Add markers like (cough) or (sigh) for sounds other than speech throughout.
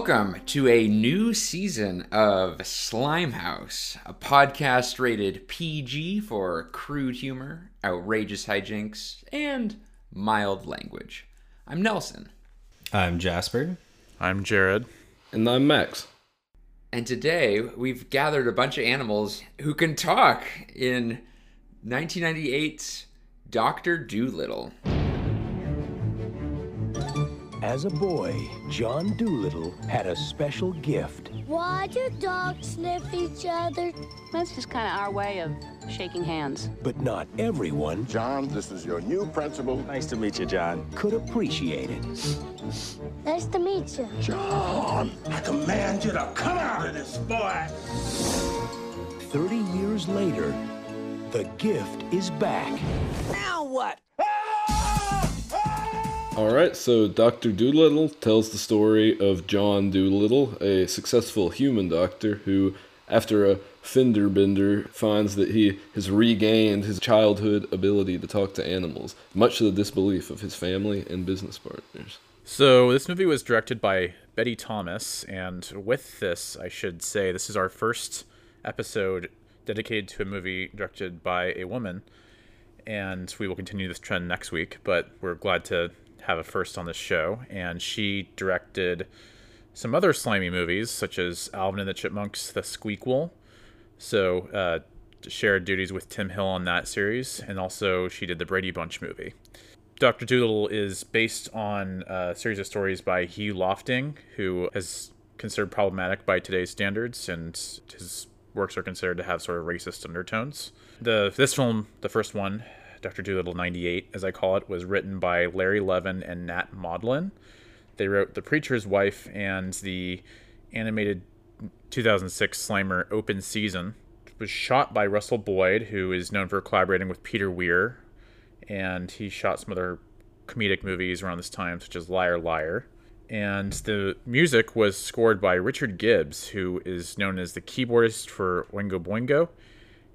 Welcome to a new season of Slimehouse, a podcast rated PG for crude humor, outrageous hijinks, and mild language. I'm Nelson, I'm Jasper. I'm Jared. And I'm Max. and today we've gathered a bunch of animals who can talk in 1998's Doctor Dolittle. As a boy, John Dolittle had a special gift. Why do dogs sniff each other? That's just kind of our way of shaking hands. But not everyone John, this is your new principal. Nice to meet you, John. could appreciate it. Nice to meet you. John, I command you to come out of this, boy. 30 years later, the gift is back. All right, so Dr. Dolittle tells the story of John Dolittle, a successful human doctor who, after a fender bender, finds that he has regained his childhood ability to talk to animals, much to the disbelief of his family and business partners. So, this movie was directed by Betty Thomas, and with this, I should say, this is our first episode dedicated to a movie directed by a woman, and we will continue this trend next week, but we're glad to have a first on this show. And she directed some other slimy movies, such as Alvin and the Chipmunks, The Squeakquel. So, uh, shared duties with Tim Hill on that series, and also she did the Brady Bunch movie. Dr. Dolittle is based on a series of stories by Hugh Lofting, who is considered problematic by today's standards, and his works are considered to have sort of racist undertones. The this film, the first one, Dr. Dolittle '98, as I call it, was written by Larry Levin and Nat Mauldin. They wrote The Preacher's Wife and the animated 2006 Slimer Open Season. It was shot by Russell Boyd, who is known for collaborating with Peter Weir, and he shot some other comedic movies around this time, such as Liar Liar. And the music was scored by Richard Gibbs, who is known as the keyboardist for Oingo Boingo,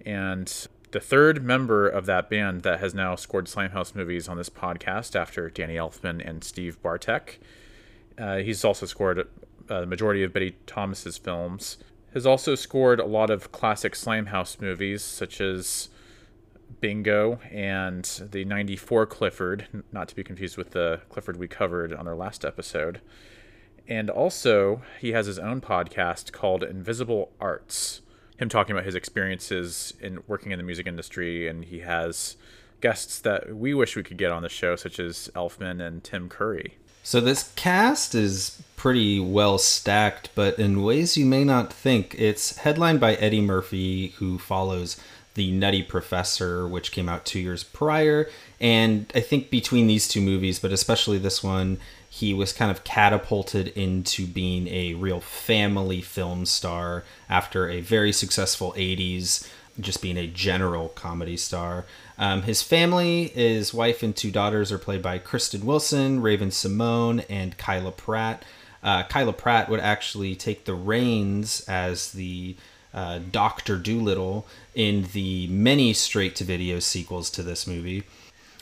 and the third member of that band that has now scored Slimehouse movies on this podcast after Danny Elfman and Steve Bartek. Uh, he's also scored uh, the majority of Betty Thomas's films. Has also scored a lot of classic Slimehouse movies, such as Bingo and the 94 Clifford, not to be confused with the Clifford we covered on our last episode. And also, he has his own podcast called Invisible Arts. Him talking about his experiences in working in the music industry, and he has guests that we wish we could get on the show, such as Elfman and Tim Curry. So this cast is pretty well stacked, but in ways you may not think. It's headlined by Eddie Murphy, who follows The Nutty Professor, which came out two years prior. And I think between these two movies, but especially this one, he was kind of catapulted into being a real family film star after a very successful 80s just being a general comedy star. Um, his family, his wife and two daughters, are played by Kristen Wilson, Raven-Symoné, and Kyla Pratt. Uh, Kyla Pratt would actually take the reins as the uh, Doctor Dolittle in the many straight-to-video sequels to this movie.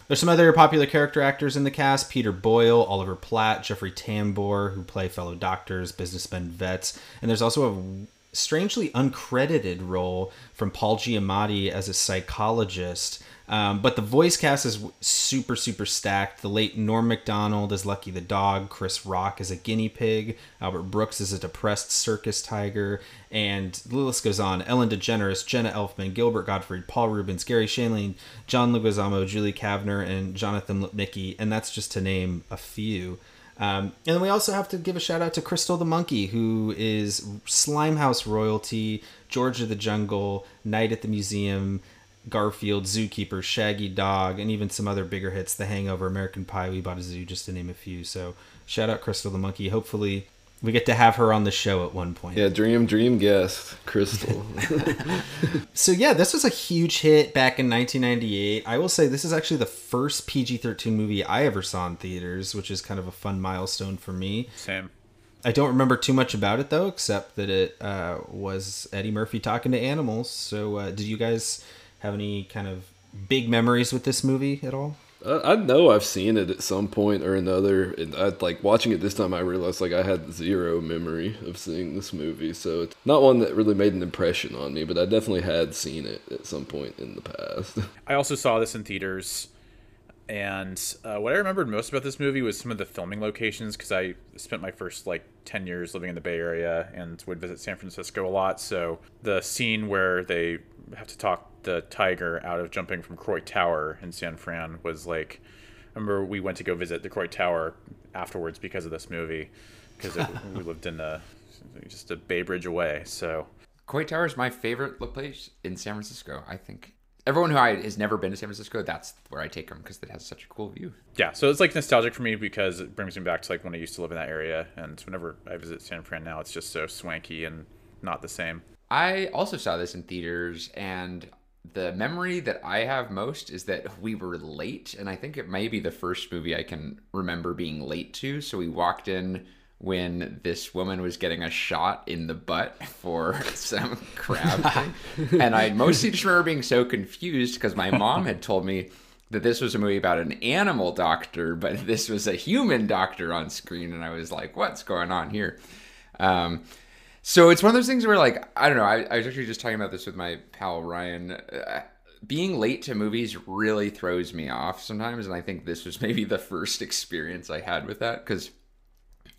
There's some other popular character actors in the cast Peter Boyle, Oliver Platt, Jeffrey Tambor, who play fellow doctors, businessmen, vets. And there's also a strangely uncredited role from Paul Giamatti as a psychologist. Um, but the voice cast is super, super stacked. The late Norm Macdonald is Lucky the dog. Chris Rock is a guinea pig. Albert Brooks is a depressed circus tiger. And the list goes on. Ellen DeGeneres, Jenna Elfman, Gilbert Gottfried, Paul Reubens, Garry Shandling, John Leguizamo, Julie Kavner, and Jonathan Lipnicki. And that's just to name a few. Um, and we also have to give a shout out to Crystal the Monkey, who is Slimehouse royalty, George of the Jungle, Night at the Museum, Garfield, Zookeeper, Shaggy Dog, and even some other bigger hits, The Hangover, American Pie, We Bought a Zoo, just to name a few. So shout out Crystal the Monkey. Hopefully we get to have her on the show at one point. Yeah, dream, dream guest, Crystal. (laughs) (laughs) So yeah, this was a huge hit back in 1998. I will say this is actually the first PG-13 movie I ever saw in theaters, which is kind of a fun milestone for me. Same. I don't remember too much about it though, except that it uh, was Eddie Murphy talking to animals. So, uh, did you guys have any kind of big memories with this movie at all? I, I know I've seen it at some point or another, and I like watching it this time. I realized like I had zero memory of seeing this movie, so it's not one that really made an impression on me. But I definitely had seen it at some point in the past. (laughs) I also saw this in theaters, and uh, what I remembered most about this movie was some of the filming locations because I spent my first like ten years living in the Bay Area and would visit San Francisco a lot. So the scene where they have to talk the tiger out of jumping from Coit Tower in San Fran was like. I remember we went to go visit the Coit Tower afterwards because of this movie, because we (laughs) lived in a just a Bay Bridge away. So Coit Tower is my favorite place in San Francisco. I think everyone who I, has never been to San Francisco, that's where I take them because it has such a cool view. yeah, so it's like nostalgic for me because it brings me back to like when I used to live in that area, and whenever I visit San Fran now, it's just so swanky and not the same. I also saw this in theaters, and the memory that I have most is that we were late, and I think it may be the first movie I can remember being late to. So we walked in when this woman was getting a shot in the butt for (laughs) some crab thing. (laughs) And I mostly just remember being so confused because my mom had told me that this was a movie about an animal doctor, but this was a human doctor on screen, and I was like, "What's going on here?" Um, so it's one of those things where, like, I don't know. I, I was actually just talking about this with my pal Ryan. Uh, being late to movies really throws me off sometimes, and I think this was (laughs) maybe the first experience I had with that because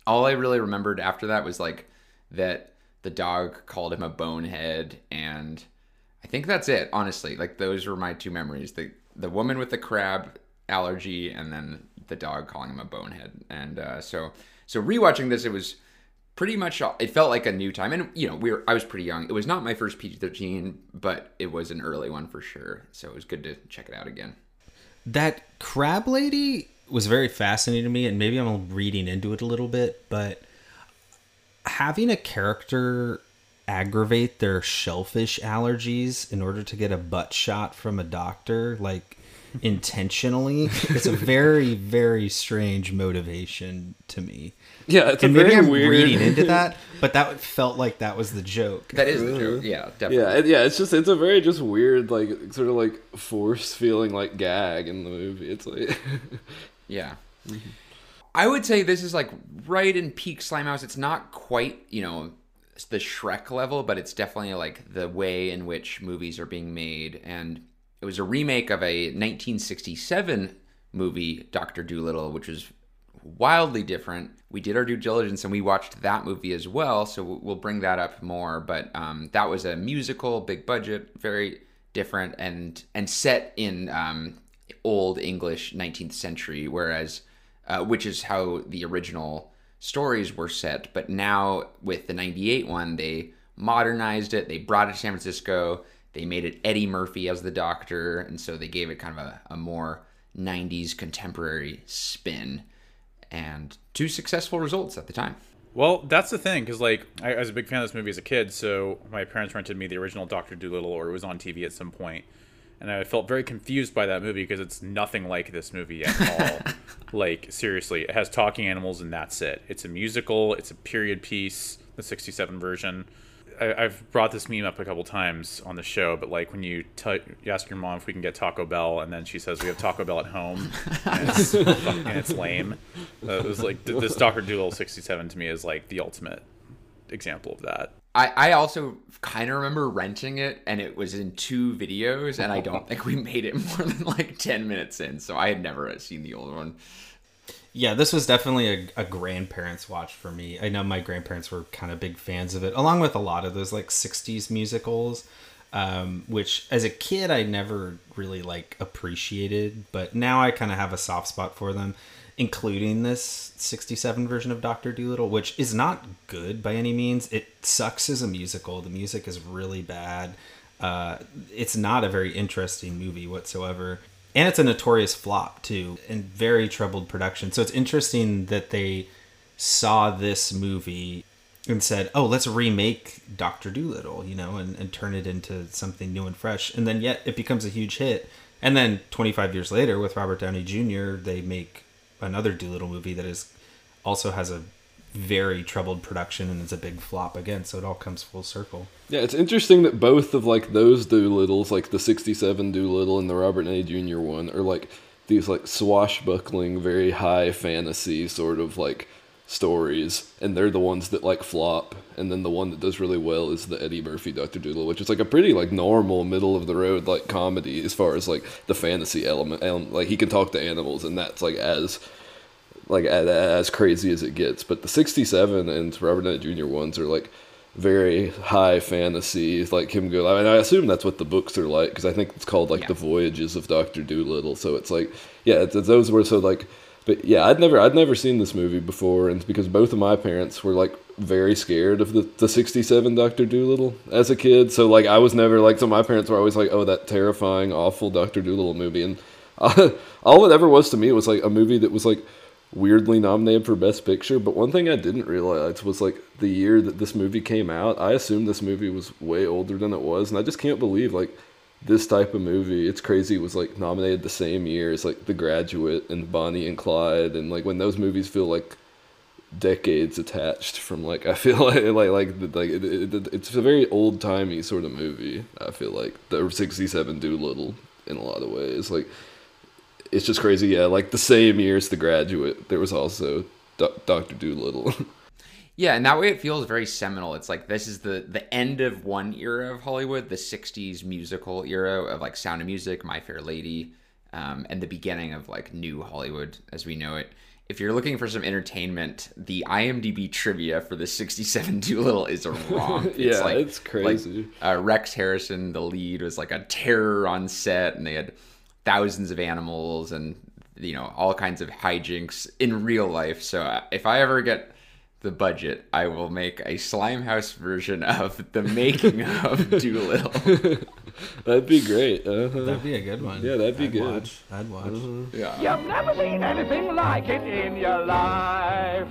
all I really remembered after that was like that the dog called him a bonehead, and I think that's it. Honestly, like those were my two memories: the the woman with the crab allergy, and then the dog calling him a bonehead. And uh, so, so rewatching this, it was pretty much it felt like a new time. And you know we were i was pretty young. It was not my first pg-13 but it was an early one for sure. So it was good to check it out again. That crab lady was very fascinating to me, and maybe I'm reading into it a little bit, but having a character aggravate their shellfish allergies in order to get a butt shot from a doctor, like intentionally, it's a very, very strange motivation to me. Yeah, it's and a maybe very I'm weird. reading into (laughs) that, but that felt like that was the joke. that is the joke yeah definitely Yeah, yeah, it's just it's a very just weird like sort of like force feeling like gag in the movie. It's like (laughs) Yeah. Mm-hmm. I would say this is like right in peak Slimehouse. It's not quite, you know, the Shrek level, but it's definitely like the way in which movies are being made. And it was a remake of a 1967 movie, Doctor Dolittle, which was wildly different. We did our due diligence and we watched that movie as well, so we'll bring that up more. But um, that was a musical, big budget, very different, and and set in um, old English 19th century, whereas uh, which is how the original stories were set. But now with the 98 one, they modernized it. They brought it to San Francisco. They made it Eddie Murphy as the doctor, and so they gave it kind of a, a more 90s contemporary spin and two successful results at the time. Well, that's the thing, because like I, I was a big fan of this movie as a kid, so my parents rented me the original Doctor Dolittle, or it was on TV at some point, and I felt very confused by that movie because it's nothing like this movie at all. (laughs) like seriously, it has talking animals and that's it. It's a musical. It's a period piece. The '67 version. I, I've brought this meme up a couple times on the show, but like when you, t- you ask your mom if we can get Taco Bell, and then she says we have Taco Bell at home, (laughs) and it's, and it's lame. Uh, it was like th- this Doctor Dolittle '67 to me is like the ultimate example of that. I, I also kind of remember renting it and it was in two videos and I don't think we made it more than like 10 minutes in so I had never seen the old one. Yeah, this was definitely a, a grandparents watch for me. I know my grandparents were kind of big fans of it, along with a lot of those like '60s musicals, um, which as a kid I never really like appreciated, but now I kind of have a soft spot for them, including this '67 version of Doctor Dolittle, which is not good by any means. It sucks as a musical. The music is really bad. Uh, it's not a very interesting movie whatsoever and it's a notorious flop too and very troubled production. So it's interesting that they saw this movie and said oh let's remake dr dolittle you know and, and turn it into something new and fresh. And then yet it becomes a huge hit. And then 25 years later with robert downey jr they make another dolittle movie that is also has a very troubled production and it's a big flop again so it all comes full circle Yeah, it's interesting that both of like those Dolittles, like the '67 Dolittle and the Robert Downey Jr. one, are like these like swashbuckling, very high fantasy sort of like stories, and they're the ones that like flop. And then the one that does really well is the Eddie Murphy Doctor Dolittle, which is like a pretty like normal middle of the road like comedy as far as like the fantasy element. And, like he can talk to animals, and that's like as like as, crazy as it gets. But the '67 and Robert Downey Jr. ones are like very high fantasy, like him go. I mean, I assume that's what the books are like because I think it's called like Yeah. the Voyages of Doctor Dolittle. So it's like, yeah, it's, it's- those were so like, but yeah, I'd never, I'd never seen this movie before, and it's because both of my parents were like very scared of the the '67 Doctor Dolittle as a kid. So like, I was never like, so my parents were always like, oh, that terrifying, awful Doctor Dolittle movie, and (laughs) all it ever was to me was like a movie that was like weirdly nominated for best picture but one thing i didn't realize was like the year that this movie came out i assumed this movie was way older than it was and i just can't believe like this type of movie it's crazy was like nominated the same year as like the graduate and bonnie and clyde and like when those movies feel like decades attached from like i feel (laughs) like like like like it, it, it's a very old timey sort of movie i feel like. The 67 dolittle in a lot of ways like it's just crazy. Yeah, like the same year as The Graduate, there was also Do- Doctor Dolittle. (laughs) Yeah, and that way it feels very seminal. It's like this is the the end of one era of Hollywood, the '60s musical era of like Sound of Music, My Fair Lady, um, and the beginning of like new Hollywood as we know it. If you're looking for some entertainment, the IMDb trivia for the '67 Dolittle is wrong. (laughs) Yeah, it's crazy. Like, uh, Rex Harrison, the lead, was like a terror on set, and they had thousands of animals and you know all kinds of hijinks in real life. So uh, if I ever get the budget, I will make a Slimehouse version of the making (laughs) of Dolittle. (laughs) that'd be great. Uh-huh. That'd be a good one. Yeah, that'd be I'd good. Watch. I'd watch. yeah. You've never seen anything like it in your life.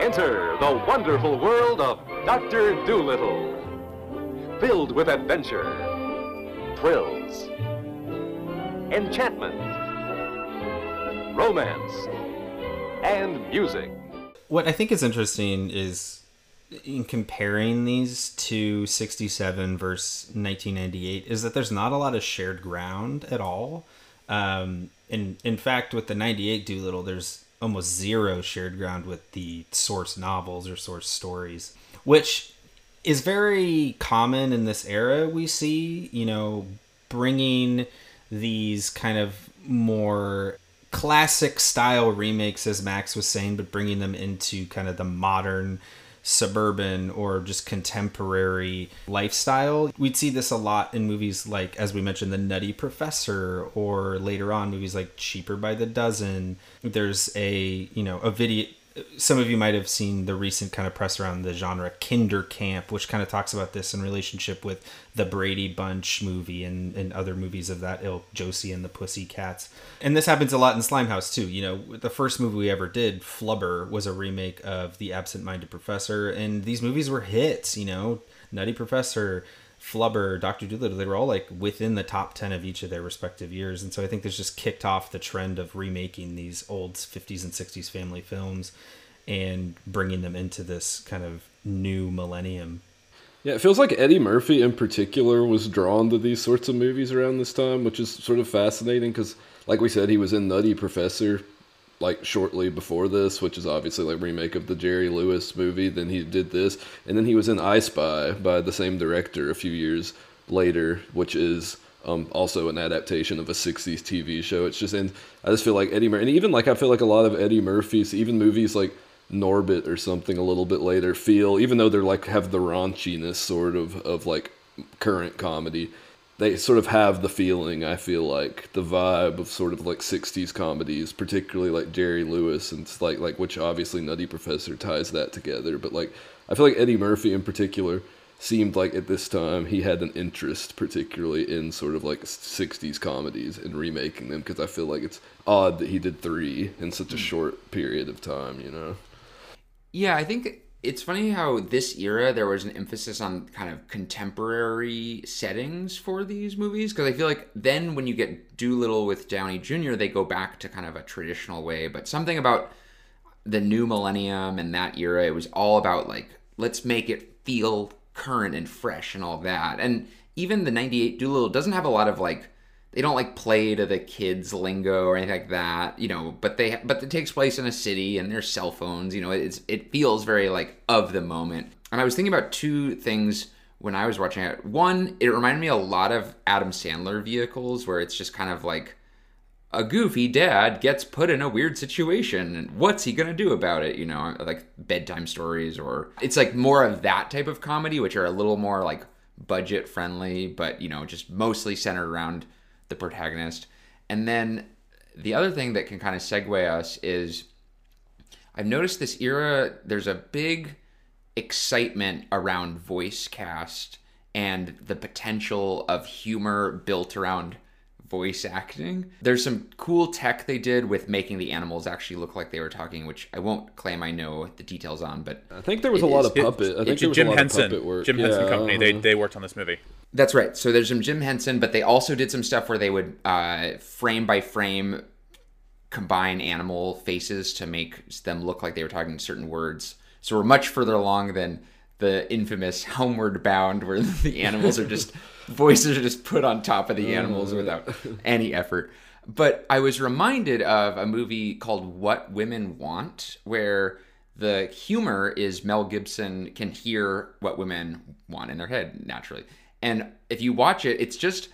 Enter the wonderful world of Dr. Dolittle. Filled with adventure, thrills, enchantment, romance, and music. What I think is interesting is in comparing these to 67 versus 1998 is that there's not a lot of shared ground at all. Um, in in fact, with the 98 Dolittle, there's almost zero shared ground with the source novels or source stories, which is very common in this era. We see, you know, bringing these kind of more classic style remakes, as Max was saying, but bringing them into kind of the modern suburban or just contemporary lifestyle. We'd see this a lot in movies like, as we mentioned, The Nutty Professor, or later on movies like Cheaper by the Dozen. There's a, you know, a video. Some of you might have seen the recent kind of press around the genre Kinder Camp, which kind of talks about this in relationship with the Brady Bunch movie and, and other movies of that ilk, Josie and the Pussycats. And this happens a lot in Slimehouse too. You know, the first movie we ever did, Flubber, was a remake of The Absent Minded Professor, and these movies were hits. You know, Nutty Professor, Flubber, Doctor Dolittle, they were all like within the top 10 of each of their respective years. And so I think this just kicked off the trend of remaking these old 50s and 60s family films and bringing them into this kind of new millennium. Yeah, it feels like Eddie Murphy in particular was drawn to these sorts of movies around this time, which is sort of fascinating because, like we said, he was in Nutty Professor like shortly before this, which is obviously like remake of the Jerry Lewis movie. Then he did this, and then he was in I Spy by the same director a few years later, which is um, also an adaptation of a '60s TV show. It's just, and I just feel like Eddie Murphy, and even like I feel like a lot of Eddie Murphy's, even movies like Norbit or something a little bit later feel, even though they're like have the raunchiness sort of of like current comedy, they sort of have the feeling. I feel like the vibe of sort of like '60s comedies, particularly like Jerry Lewis and it's like like which obviously Nutty Professor ties that together. But like I feel like Eddie Murphy in particular seemed like at this time he had an interest particularly in sort of like 60s comedies and remaking them because I feel like it's odd that he did three in such a hmm. short period of time, you know. Yeah, I think it's funny how this era there was an emphasis on kind of contemporary settings for these movies because I feel like then when you get Dolittle with Downey Jr., they go back to kind of a traditional way, but something about the new millennium and that era, it was all about like let's make it feel current and fresh and all that. And even the 98 Dolittle doesn't have a lot of like they don't like play to the kids lingo or anything like that, you know, but they but it takes place in a city and there's cell phones, you know, it's it feels very like of the moment. And I was thinking about two things when I was watching it. One, it reminded me a lot of Adam Sandler vehicles where it's just kind of like a goofy dad gets put in a weird situation and what's he going to do about it you know like bedtime stories or it's like more of that type of comedy which are a little more like budget friendly but you know just mostly centered around the protagonist. And then the other thing that can kind of segue us is i've noticed this era there's a big excitement around voice cast and the potential of humor built around voice acting. There's some cool tech they did with making the animals actually look like they were talking, which I won't claim I know the details on, but I think there was a lot of puppet. I think there was Jim a lot Henson, of puppet work. Jim yeah, Henson Company. They uh-huh. they worked on this movie. That's right. So there's some Jim Henson, but they also did some stuff where they would uh, frame by frame combine animal faces to make them look like they were talking certain words. So we're much further along than the infamous (laughs) Homeward Bound, where (laughs) the animals are just (laughs) voices are just put on top of the animals uh. without any effort. But I was reminded of a movie called What Women Want, where the humor is Mel Gibson can hear what women want in their head naturally. And if you watch it, it's just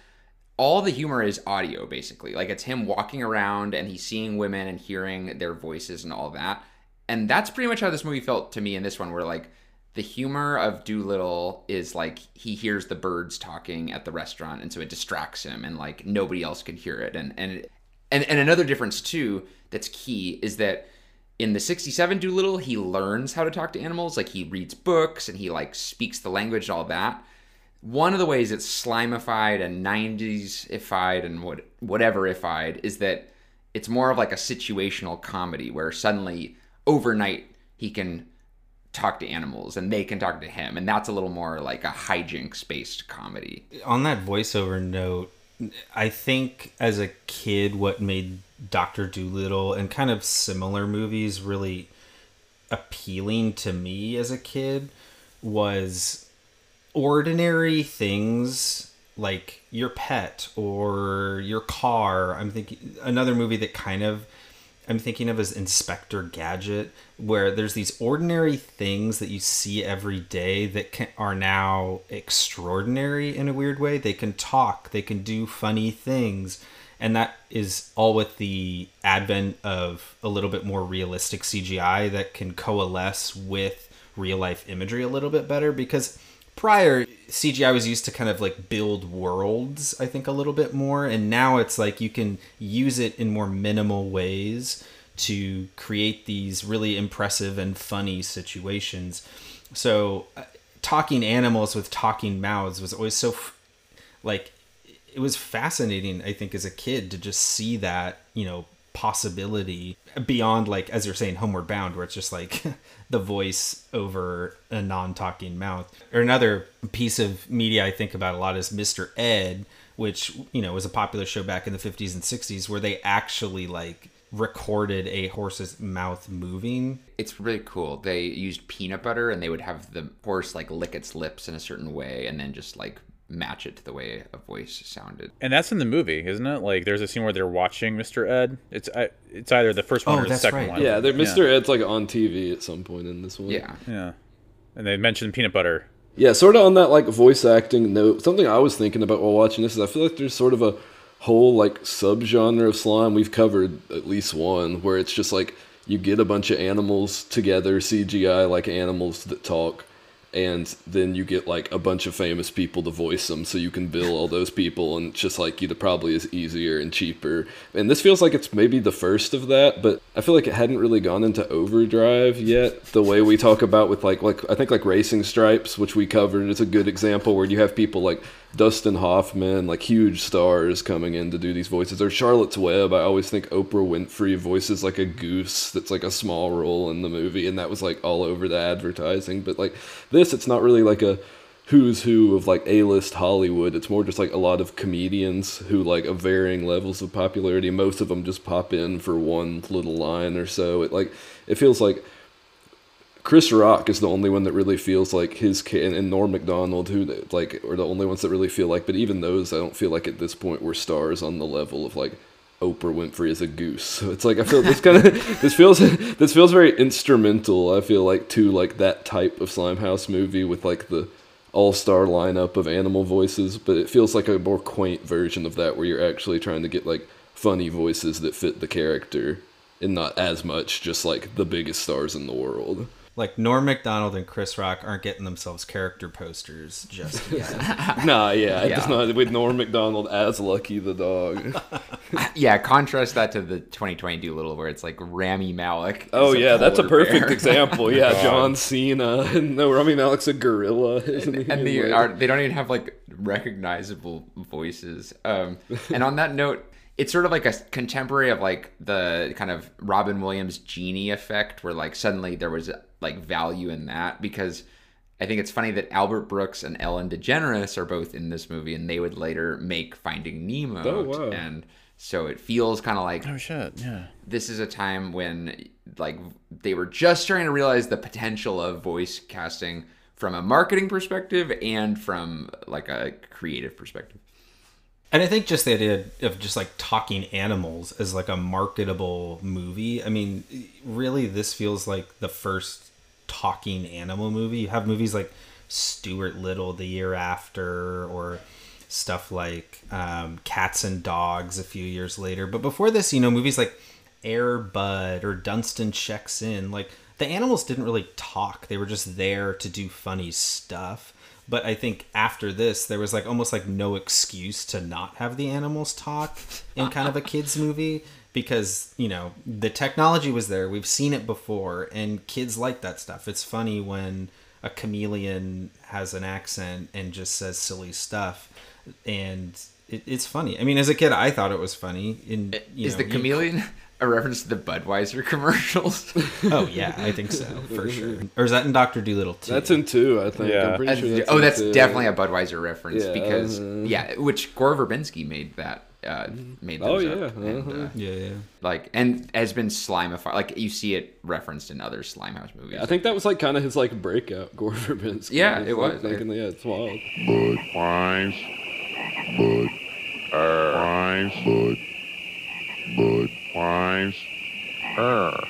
all the humor is audio basically. Like it's him walking around and he's seeing women and hearing their voices and all that. And that's pretty much how this movie felt to me in this one, where like the humor of Dolittle is like he hears the birds talking at the restaurant and so it distracts him and like nobody else could hear it. And and and, and another difference too that's key is that in the 67 Dolittle, he learns how to talk to animals. Like he reads books and he like speaks the language and all that. One of the ways it's slimified and 90s-ified and what whatever ified is that it's more of like a situational comedy where suddenly overnight he can talk to animals and they can talk to him and that's a little more like a hijinks based comedy. On that voiceover note, I think as a kid, what made Doctor Dolittle and kind of similar movies really appealing to me as a kid was ordinary things like your pet or your car. I'm thinking another movie that kind of I'm thinking of as Inspector Gadget, where there's these ordinary things that you see every day that can, are now extraordinary in a weird way. They can talk, they can do funny things, and that is all with the advent of a little bit more realistic CGI that can coalesce with real life imagery a little bit better because prior CGI was used to kind of like build worlds, I think a little bit more, and now it's like you can use it in more minimal ways to create these really impressive and funny situations. So, uh, talking animals with talking mouths was always so f- like it was fascinating I think as a kid to just see that, you know, possibility beyond like as you're saying homeward bound where it's just like (laughs) the voice over a non-talking mouth or another piece of media i think about a lot is mr ed which you know was a popular show back in the 50s and 60s where they actually like recorded a horse's mouth moving It's really cool. They used peanut butter and they would have the horse like lick its lips in a certain way and then just like match it to the way a voice sounded. And that's in the movie, isn't it? Like, there's a scene where they're watching Mr. Ed. It's I, it's either the first one Oh, or the second right. one. Yeah, they're, Mr. Ed's like on TV at some point in this one. Yeah. Yeah, and they mentioned peanut butter. Yeah, sort of on that like voice acting note. Something I was thinking about while watching this is I feel like there's sort of a whole like subgenre of slime. We've covered at least one where it's just like you get a bunch of animals together, CGI like animals that talk, and then you get like a bunch of famous people to voice them, so you can bill all those people, and just like either probably is easier and cheaper. And this feels like it's maybe the first of that, but I feel like it hadn't really gone into overdrive yet. The way we talk about with like like I think like Racing Stripes, which we covered, is a good example where you have people like Dustin Hoffman, like huge stars coming in to do these voices. Or Charlotte's Web, I always think Oprah Winfrey voices like a goose that's like a small role in the movie, and that was like all over the advertising. But like it's not really like a who's who of like A-list Hollywood. It's more just like a lot of comedians who like of varying levels of popularity. Most of them just pop in for one little line or so. It like it feels like Chris Rock is the only one that really feels like his and, and Norm Macdonald, who like are the only ones that really feel like. But even those, I don't feel like at this point were stars on the level of like Oprah Winfrey as a goose. So (laughs) it's like I feel this kind of (laughs) this feels this feels very instrumental. I feel like to like that type of Slimehouse movie with like the all star lineup of animal voices, but it feels like a more quaint version of that where you're actually trying to get like funny voices that fit the character and not as much just like the biggest stars in the world. Like Norm Macdonald and Chris Rock aren't getting themselves character posters just (laughs) yet. nah, yeah, Yeah. it's not with Norm Macdonald as Lucky the dog. (laughs) Yeah, contrast that to the 2020 Dolittle where it's like Rami Malek. Oh yeah, that's a perfect bear. example. (laughs) Yeah, John Cena. No, Rami Malek's a gorilla. isn't he? and the, are, they don't even have like recognizable voices. Um, and on that note, it's sort of like a contemporary of like the kind of Robin Williams genie effect, where like suddenly there was like value in that because I think it's funny that Albert Brooks and Ellen DeGeneres are both in this movie, and they would later make Finding Nemo. Oh, wow. And so it feels kind of like Oh shit, yeah. this is a time when like they were just starting to realize the potential of voice casting from a marketing perspective and from like a creative perspective. And I think just the idea of just like talking animals as like a marketable movie. I mean, really, this feels like the first talking animal movie. You have movies like Stuart Little the year after, or stuff like um, Cats and Dogs a few years later. But before this, you know, movies like Air Bud or Dunstan Checks In, like the animals didn't really talk. They were just there to do funny stuff. But I think after this, there was like almost like no excuse to not have the animals talk in kind of a kids movie because you know the technology was there. We've seen it before, and kids like that stuff. It's funny when a chameleon has an accent and just says silly stuff, and it, it's funny. I mean, as a kid, I thought it was funny. In is know, the you- chameleon a reference to the Budweiser commercials? (laughs) (laughs) Oh yeah, I think so for sure. Or is that in Doctor Dolittle too? That's in two, I think. Yeah. I'm pretty sure that's oh, that's two. definitely a Budweiser reference Yeah, because uh-huh. yeah, which Gore Verbinski made that. Uh, made Oh, yeah, up, and, uh-huh. uh, yeah, yeah. like and has been slimified. Like you see it referenced in other Slimehouse movies. I think that was like kind of his like breakout, (laughs) Gore Verbinski. Yeah, It's it like was. Thinking, yeah, it's wild. Bud, Bud, Bud, Bud, Bud, Bud, Err.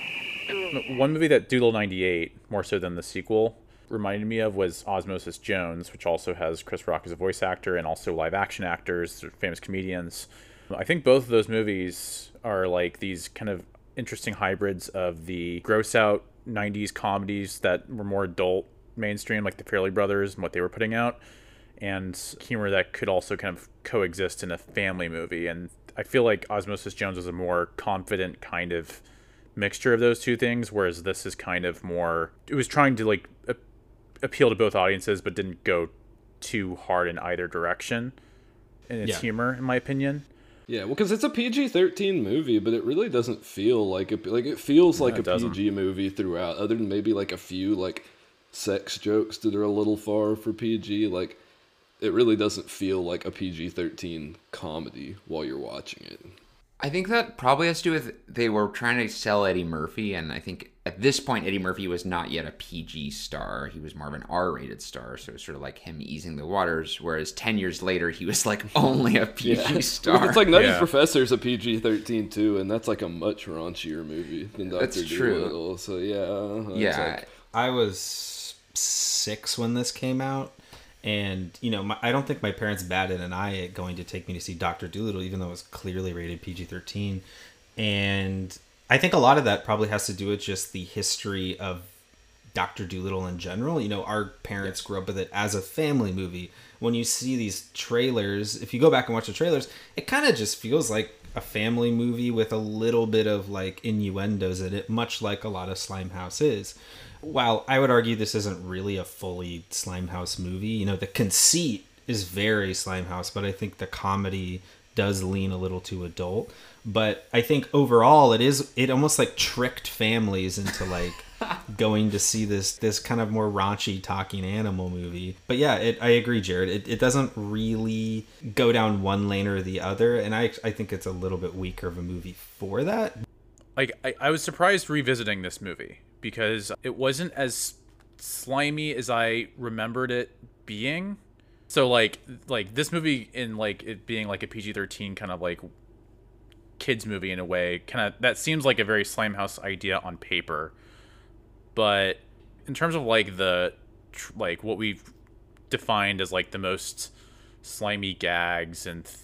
One movie that Doodle 98, more so than the sequel, reminded me of was Osmosis Jones, which also has Chris Rock as a voice actor and also live action actors, famous comedians. I think both of those movies are like these kind of interesting hybrids of the gross out 90s comedies that were more adult mainstream, like the Farrelly Brothers and what they were putting out, and humor that could also kind of coexist in a family movie. And I feel like Osmosis Jones was a more confident kind of mixture of those two things, whereas this is kind of more. It was trying to like appeal to both audiences, but didn't go too hard in either direction in its Yeah. humor, in my opinion. Yeah, well, because it's a PG-13 movie, but it really doesn't feel like a like it feels like it a doesn't. PG movie throughout, other than maybe like a few like sex jokes that are a little far for PG. Like, it really doesn't feel like a PG-13 comedy while you're watching it. I think that probably has to do with they were trying to sell Eddie Murphy, and I think at this point Eddie Murphy was not yet a PG star; he was more of an R-rated star. So it's sort of like him easing the waters. Whereas ten years later, he was like (laughs) only a PG (laughs) star. It's like Nutty Yeah. Professor's a PG-13 too, and that's like a much raunchier movie than Doctor That's true. Dolittle. So yeah, yeah, like- I was six when this came out, and you know, my, I don't think my parents batted an eye at going to take me to see Doctor Dolittle, even though it was clearly rated PG thirteen. And I think a lot of that probably has to do with just the history of Doctor Dolittle in general. You know, our parents grew up with it as a family movie. When you see these trailers, if you go back and watch the trailers, it kind of just feels like a family movie with a little bit of like innuendos in it, much like a lot of Slimehouse is. While I would argue this isn't really a fully Slimehouse movie, you know, the conceit is very Slimehouse, but I think the comedy does lean a little too adult. But I think overall it is it almost like tricked families into like (laughs) going to see this this kind of more raunchy talking animal movie. But yeah, it, I agree, Jared. It, it doesn't really go down one lane or the other, and I I think it's a little bit weaker of a movie for that. Like I, I was surprised revisiting this movie because it wasn't as slimy as I remembered it being. So like like this movie in like it being like a PG-13 kind of like kids movie in a way, kind of that seems like a very Slimehouse idea on paper. But in terms of like the tr- like what we've defined as like the most slimy gags and th-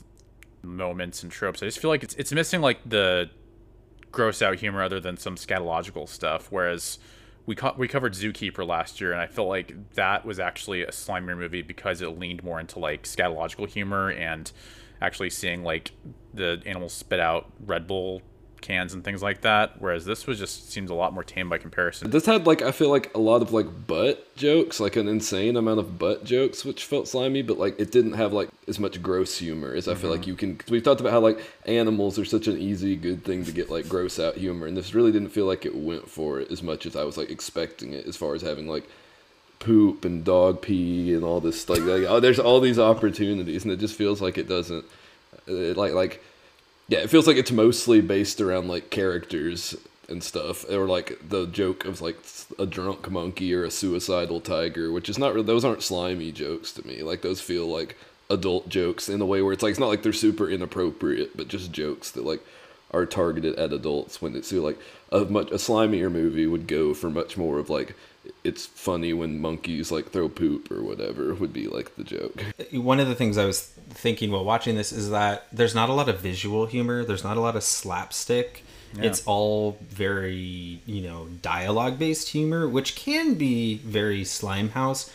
moments and tropes, I just feel like it's it's missing like the gross out humor other than some scatological stuff. Whereas we co- we covered Zookeeper last year, and I felt like that was actually a slimier movie because it leaned more into like scatological humor and actually seeing like the animals spit out Red Bull cans and things like that. Whereas this was just seems a lot more tame by comparison. This had like I feel like a lot of like butt jokes, like an insane amount of butt jokes, which felt slimy, but like it didn't have like as much gross humor as I feel like mm-hmm. you can. Cause we've talked about how like animals are such an easy good thing to get like gross out humor, and this really didn't feel like it went for it as much as I was like expecting it, as far as having like poop and dog pee and all this like, like oh there's all these opportunities and it just feels like it doesn't it, like like yeah it feels like it's mostly based around like characters and stuff or like the joke of like a drunk monkey or a suicidal tiger which is not really those aren't slimy jokes to me. Like those feel like adult jokes in a way where it's like it's not like they're super inappropriate but just jokes that like are targeted at adults when it's like a much a slimier movie would go for much more of like it's funny when monkeys like throw poop or whatever would be like the joke. (laughs) One of the things I was thinking while watching this is that there's not a lot of visual humor, there's not a lot of slapstick. Yeah. It's all very, you know, dialogue based humor, which can be very Slimehouse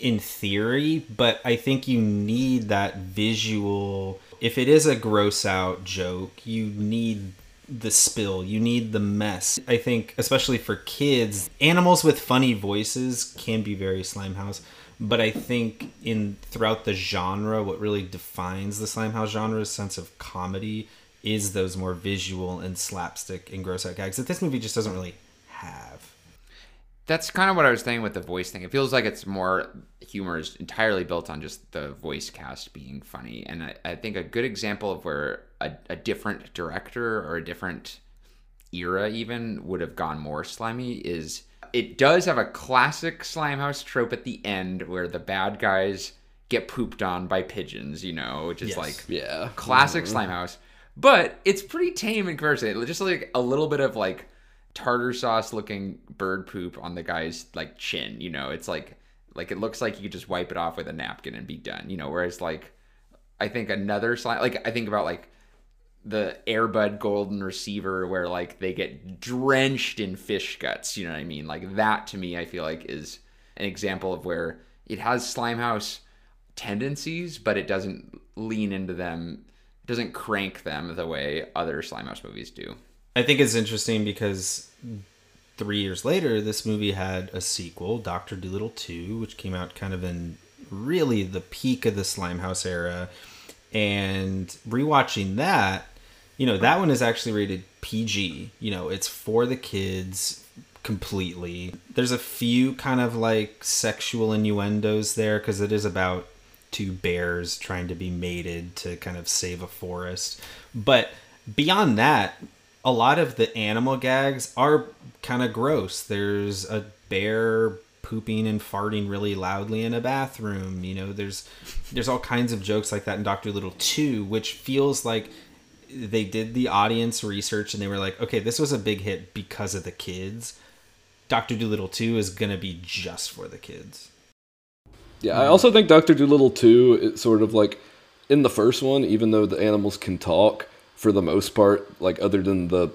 in theory, but I think you need that visual. If it is a gross out joke, you need the spill, you need the mess. I think, especially for kids, animals with funny voices can be very Slimehouse. But I think in throughout the genre, what really defines the Slimehouse genre's sense of comedy is those more visual and slapstick and gross out gags that this movie just doesn't really have. That's kind of what I was saying with the voice thing. It feels like it's more humor is entirely built on just the voice cast being funny. And I, I think a good example of where a, a different director or a different era even would have gone more slimy is it does have a classic Slimehouse trope at the end where the bad guys get pooped on by pigeons, you know, which is Yes. like Yeah. classic Mhm. Slimehouse. But it's pretty tame in comparison. Just like a little bit of like tartar sauce looking bird poop on the guy's like chin, you know. It's like like it looks like you could just wipe it off with a napkin and be done, you know. Whereas like I think another slime like I think about like the Air Bud Golden Receiver where like they get drenched in fish guts, you know what I mean? Like that to me I feel like is an example of where it has Slimehouse tendencies, but it doesn't lean into them, doesn't crank them the way other Slimehouse movies do. I think it's interesting because three years later, this movie had a sequel, Doctor Dolittle Two, which came out kind of in really the peak of the Slimehouse era. And rewatching that, you know, that one is actually rated PG. You know, it's for the kids completely. There's a few kind of like sexual innuendos there because it is about two bears trying to be mated to kind of save a forest. But beyond that, a lot of the animal gags are kind of gross. There's a bear pooping and farting really loudly in a bathroom. You know, there's there's all kinds of jokes like that in Doctor Little 2, which feels like they did the audience research and they were like, okay, this was a big hit because of the kids. Doctor Dolittle 2 is gonna be just for the kids. Yeah, I also think Doctor Dolittle too. is sort of like in the first one, even though the animals can talk for the most part, like other than the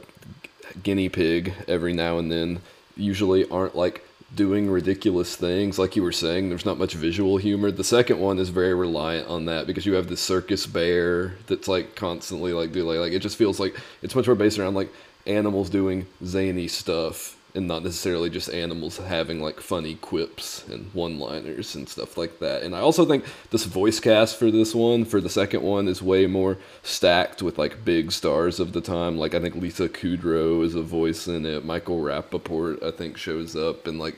guinea pig, every now and then, usually aren't like doing ridiculous things. Like you were saying, there's not much visual humor. The second one is very reliant on that because you have the circus bear that's like constantly like do like, like it just feels like it's much more based around like animals doing zany stuff and not necessarily just animals having like funny quips and one-liners and stuff like that. And I also think this voice cast for this one, for the second one, is way more stacked with like big stars of the time. Like I think Lisa Kudrow is a voice in it. Michael Rapaport I think shows up and like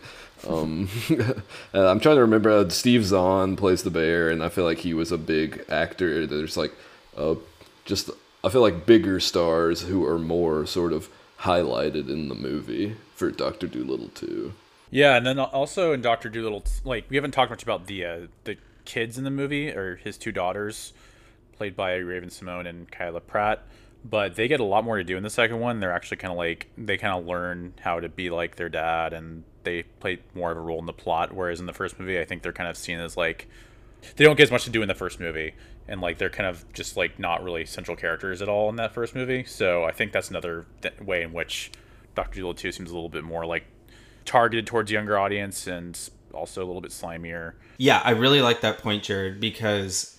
um (laughs) uh, I'm trying to remember uh, Steve Zahn plays the bear and I feel like he was a big actor. There's like uh just I feel like bigger stars who are more sort of highlighted in the movie for Doctor Dolittle too. Yeah, and then also in Doctor Dolittle, like we haven't talked much about the uh, the kids in the movie or his two daughters, played by Raven-Symoné and Kyla Pratt. But they get a lot more to do in the second one. They're actually kind of like they kind of learn how to be like their dad, and they play more of a role in the plot. Whereas in the first movie, I think they're kind of seen as like they don't get as much to do in the first movie, and like they're kind of just like not really central characters at all in that first movie. So I think that's another th- way in which Doctor Dolittle Two seems a little bit more like targeted towards younger audience and also a little bit slimier. Yeah, I really like that point, Jared, because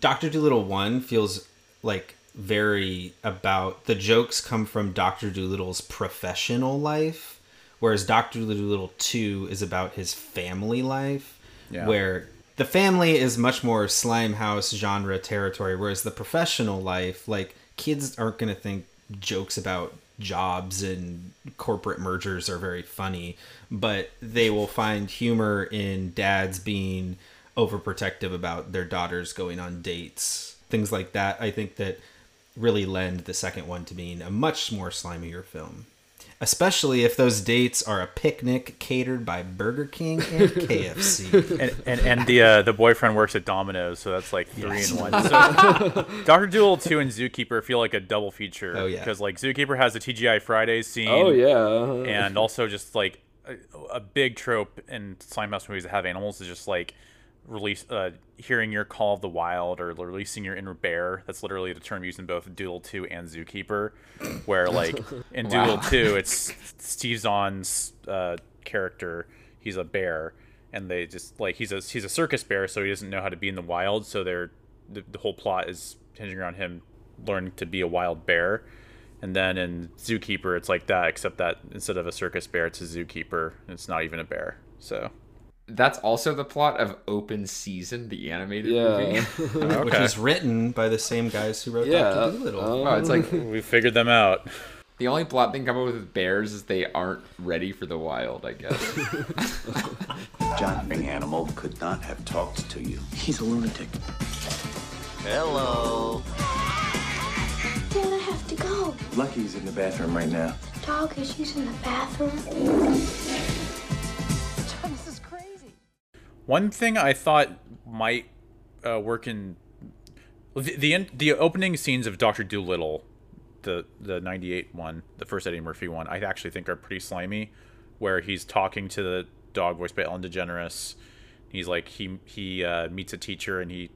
Doctor Dolittle One feels like very about the jokes come from Doctor Dolittle's professional life, whereas Doctor Dolittle Two is about his family life, Yeah. where the family is much more slime house genre territory, whereas the professional life, like kids aren't gonna think jokes about jobs and corporate mergers are very funny, but they will find humor in dads being overprotective about their daughters going on dates, things like that. I think that really lend the second one to being a much more slimier film. Especially if those dates are a picnic catered by Burger King and (laughs) KFC. and, and and the uh, the boyfriend works at Domino's, so that's like three Yes. in one. (laughs) So Doctor Dolittle two and Zookeeper feel like a double feature. Oh, yeah. because like Zookeeper has the TGI Fridays scene. Oh, yeah, uh-huh. and also just like a, a big trope in Slimehouse movies that have animals is just like release uh, hearing your call of the wild or releasing your inner bear. That's literally the term used in both Doodle two and Zookeeper, where (laughs) like in Wow. Doodle two it's Steve Zahn's uh, character. He's a bear, and they just like he's a he's a circus bear, so he doesn't know how to be in the wild. So they're the, the whole plot is hinging around him learning to be a wild bear. And then in Zookeeper, it's like that, except that instead of a circus bear, it's a zookeeper. and It's not even a bear. So That's also the plot of Open Season, the animated Yeah. movie. (laughs) (laughs) Which is written by the same guys who wrote Yeah, Doctor Dolittle. Oh. oh, it's like (laughs) we figured them out. The only plot thing come up with bears is they aren't ready for the wild, I guess. John Jumping animal could not have talked to you. He's a lunatic. Hello. Dad, I have to go. Lucky's in the bathroom right now. Dog is using the bathroom. One thing I thought might uh, work in the the, en- the opening scenes of Doctor Dolittle, the the '98 one, the first Eddie Murphy one, I actually think are pretty slimy, where he's talking to the dog voiced by Ellen DeGeneres. He's like he he uh, meets a teacher and he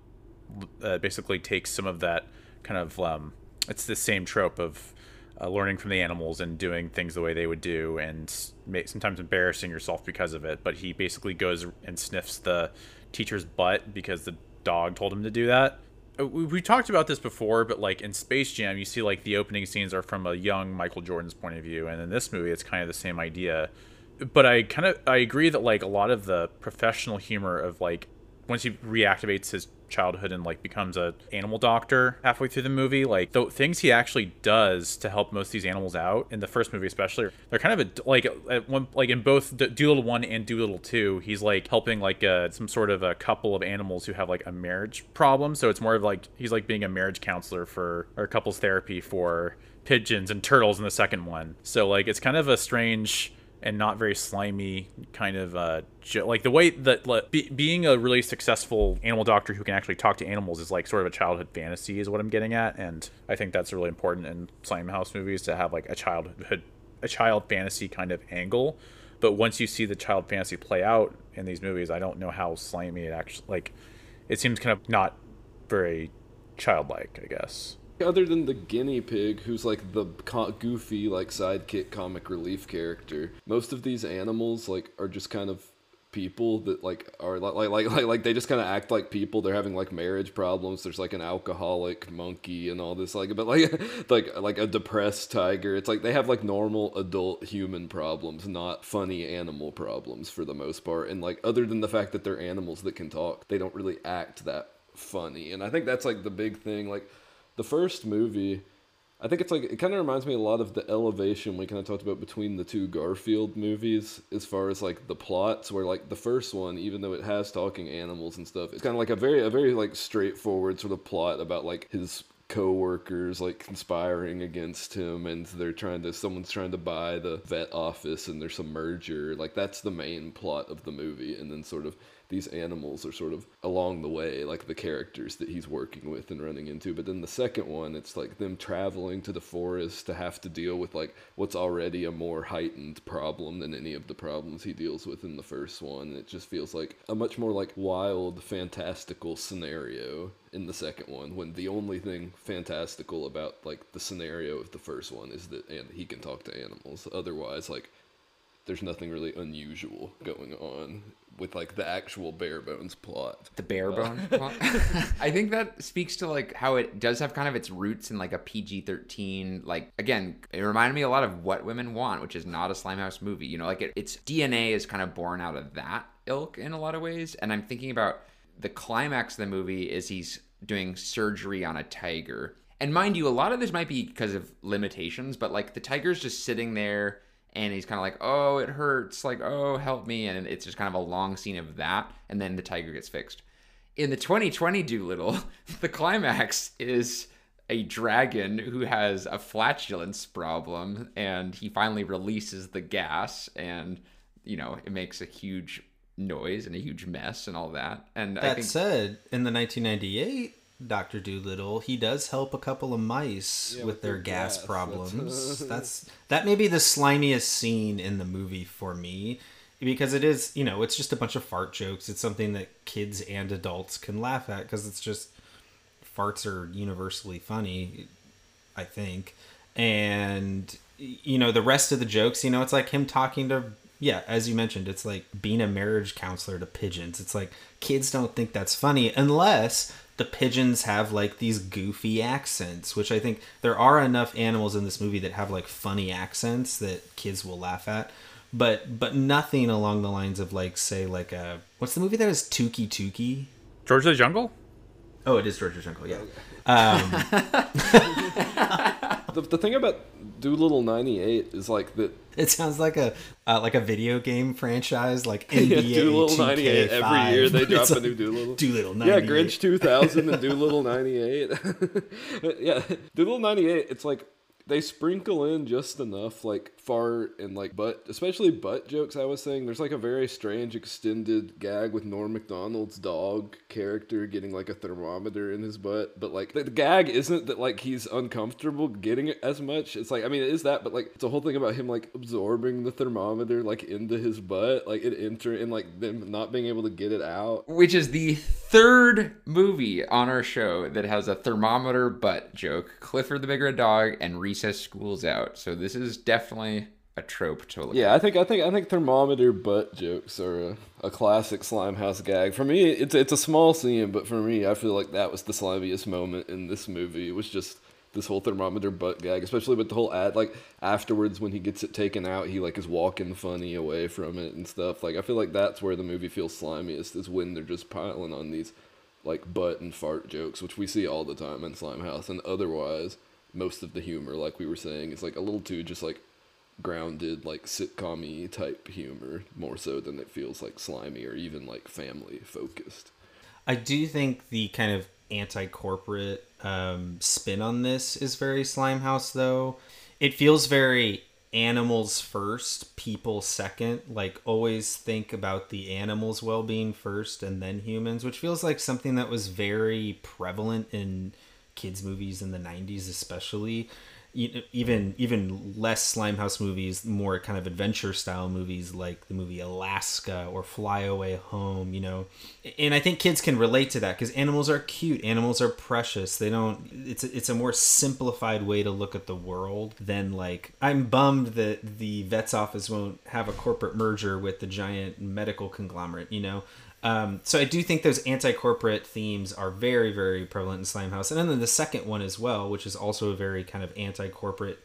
uh, basically takes some of that kind of um, it's the same trope of uh, learning from the animals and doing things the way they would do and sometimes embarrassing yourself because of it. But he basically goes and sniffs the teacher's butt because the dog told him to do that. Uh, we, we talked about this before but like in space jam you see like the opening scenes are from a young michael jordan's point of view. And in this movie it's kind of the same idea. But i kind of i agree that like a lot of the professional humor of like once he reactivates his childhood and like becomes a animal doctor halfway through the movie like the things he actually does to help most of these animals out in the first movie especially they're kind of a like at one like in both Do- dolittle 1 and dolittle 2 he's like helping like uh, some sort of a couple of animals who have like a marriage problem. So it's more of like he's like being a marriage counselor for or couples therapy for pigeons and turtles in the second one. So like it's kind of a strange and not very slimy kind of uh like the way that like, be, being a really successful animal doctor who can actually talk to animals is like sort of a childhood fantasy is what i'm getting at and i think that's really important in slime house movies to have like a childhood a child fantasy kind of angle. But once you see the child fantasy play out in these movies i don't know how slimy it actually like it seems kind of not very childlike i guess Other than the guinea pig, who's like the co- goofy, like sidekick comic relief character, most of these animals like are just kind of people that like are like like like like, they just kind of act like people. They're having like marriage problems. There's like an alcoholic monkey and all this like, but like (laughs) like like a depressed tiger. It's like they have like normal adult human problems, not funny animal problems for the most part. And like other than the fact that they're animals that can talk, they don't really act that funny. And I think that's like the big thing. Like the first movie, I think it's like it kind of reminds me a lot of the elevation we kind of talked about between the two Garfield movies as far as like the plots where like the first one even though it has talking animals and stuff it's kind of like a very a very like straightforward sort of plot about like his co-workers like conspiring against him and they're trying to someone's trying to buy the vet office and there's some merger like that's the main plot of the movie and then sort of these animals are sort of along the way, like the characters that he's working with and running into. But then the second one, it's like them traveling to the forest to have to deal with like what's already a more heightened problem than any of the problems he deals with in the first one. It just feels like a much more like wild, fantastical scenario in the second one when the only thing fantastical about like the scenario of the first one is that and he can talk to animals. Otherwise, like there's nothing really unusual going on with like the actual bare bones plot. The bare bones uh, (laughs) plot. (laughs) I think that speaks to like how it does have kind of its roots in like a PG-13. Like again, it reminded me a lot of What Women Want, which is not a Slimehouse movie. You know, like it, its DNA is kind of born out of that ilk in a lot of ways. And I'm thinking about the climax of the movie is he's doing surgery on a tiger. And mind you, a lot of this might be because of limitations, but like the tiger's just sitting there and he's kind of like, "Oh, it hurts," like, "Oh, help me," and it's just kind of a long scene of that, and then the tiger gets fixed. In the 2020 Dolittle, (laughs) the climax is a dragon who has a flatulence problem, and he finally releases the gas, and you know it makes a huge noise and a huge mess and all that. And that I think, said, in the 1998 Doctor Dolittle, he does help a couple of mice Yeah, with with their their gas, gas. problems. That's- (laughs) That's that may be the slimiest scene in the movie for me because it is, you know, it's just a bunch of fart jokes. It's something that kids and adults can laugh at because it's just farts are universally funny, I think. And you know, the rest of the jokes, you know, it's like him talking to yeah, as you mentioned, it's like being a marriage counselor to pigeons. It's like kids don't think that's funny unless the pigeons have like these goofy accents, which I think there are enough animals in this movie that have like funny accents that kids will laugh at. But but nothing along the lines of like say like a what's the movie that is Tukey Tukey? George the Jungle? Oh, it is George the Jungle, yeah. Um, (laughs) (laughs) The, the thing about Dolittle 98 is like that it sounds like a uh, like a video game franchise, like (laughs) Yeah, NBA Dolittle 98 every year they (laughs) drop a new Dolittle. Dolittle Yeah, 98. Grinch 2000 and (laughs) Dolittle 98. yeah, Dolittle 98, it's like they sprinkle in just enough like fart and like butt, especially butt jokes. I was saying there's like a very strange extended gag with Norm Macdonald's dog character getting like a thermometer in his butt, but like the, the gag isn't that like he's uncomfortable getting it as much. It's like I mean it is that, but like it's a whole thing about him like absorbing the thermometer like into his butt, like it enter and like them not being able to get it out. which is the third movie on our show that has a thermometer butt joke. Clifford the Big Red Dog and Recess School's Out. So this is definitely a trope to look Yeah, I think I think I think thermometer butt jokes are a, a classic Slimehouse gag. For me, it's it's a small scene, but for me, I feel like that was the slimiest moment in this movie. It was just this whole thermometer butt gag, especially with the whole ad. Like afterwards, when he gets it taken out, he like is walking funny away from it and stuff. Like I feel like that's where the movie feels slimiest is when they're just piling on these like butt and fart jokes, which we see all the time in Slimehouse, and otherwise. Most of the humor, like we were saying, is like a little too just like grounded, like sitcom type humor, more so than it feels like slimy or even like family focused. I do think the kind of anti-corporate um, spin on this is very Slimehouse, though. It feels very animals first, people second. Like always think about the animals' well-being first, and then humans, which feels like something that was very prevalent in kids' movies in the '90s, especially. Even even less Slimehouse movies, more kind of adventure style movies like the movie Alaska or Fly Away Home, you know. And I think kids can relate to that because animals are cute, animals are precious. They don't. It's a, it's a more simplified way to look at the world than like I'm bummed that the vet's office won't have a corporate merger with the giant medical conglomerate, you know. Um, so I do think those anti-corporate themes are very, very prevalent in Slimehouse, and then the second one as well, which is also a very kind of anti-corporate,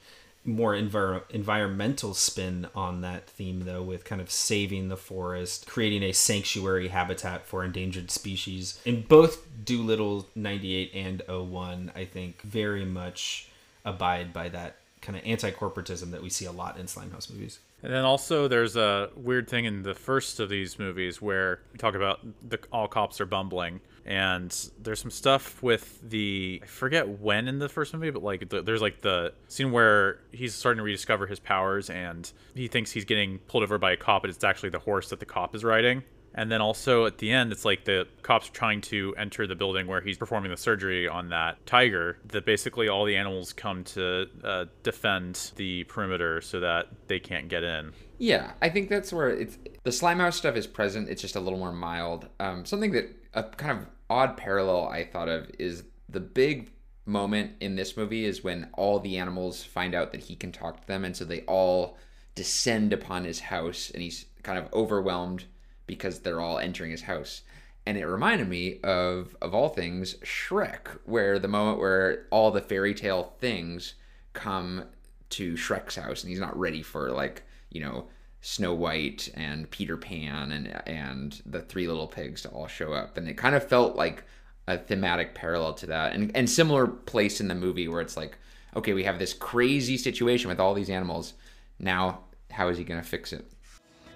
more envir- environmental spin on that theme, though, with kind of saving the forest, creating a sanctuary habitat for endangered species. In both Dolittle '98 and 01, I think very much abide by that kind of anti-corporatism that we see a lot in Slimehouse movies. And then also, there's a weird thing in the first of these movies where we talk about the all cops are bumbling, and there's some stuff with the I forget when in the first movie, but like the, there's like the scene where he's starting to rediscover his powers, and he thinks he's getting pulled over by a cop, but it's actually the horse that the cop is riding. And then also at the end, it's like the cops trying to enter the building where he's performing the surgery on that tiger. That basically all the animals come to uh, defend the perimeter so that they can't get in. Yeah, I think that's where it's the slime house stuff is present. It's just a little more mild. Um, something that a kind of odd parallel I thought of is the big moment in this movie is when all the animals find out that he can talk to them, and so they all descend upon his house, and he's kind of overwhelmed because they're all entering his house. And it reminded me of of all things Shrek, where the moment where all the fairy tale things come to Shrek's house and he's not ready for like, you know, Snow White and Peter Pan and and the three little pigs to all show up. And it kind of felt like a thematic parallel to that. And and similar place in the movie where it's like, okay, we have this crazy situation with all these animals. Now, how is he gonna fix it?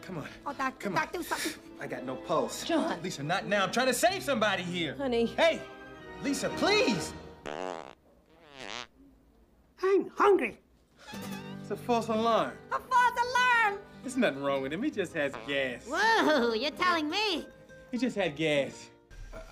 Come on. Oh, Doc, Come Doc, do something. I got no pulse. John. Lisa, not now. I'm trying to save somebody here. Honey. Hey, Lisa, please. I'm hungry. It's a false alarm. A false alarm. There's nothing wrong with him. He just has gas. Whoa, you're telling me. He just had gas.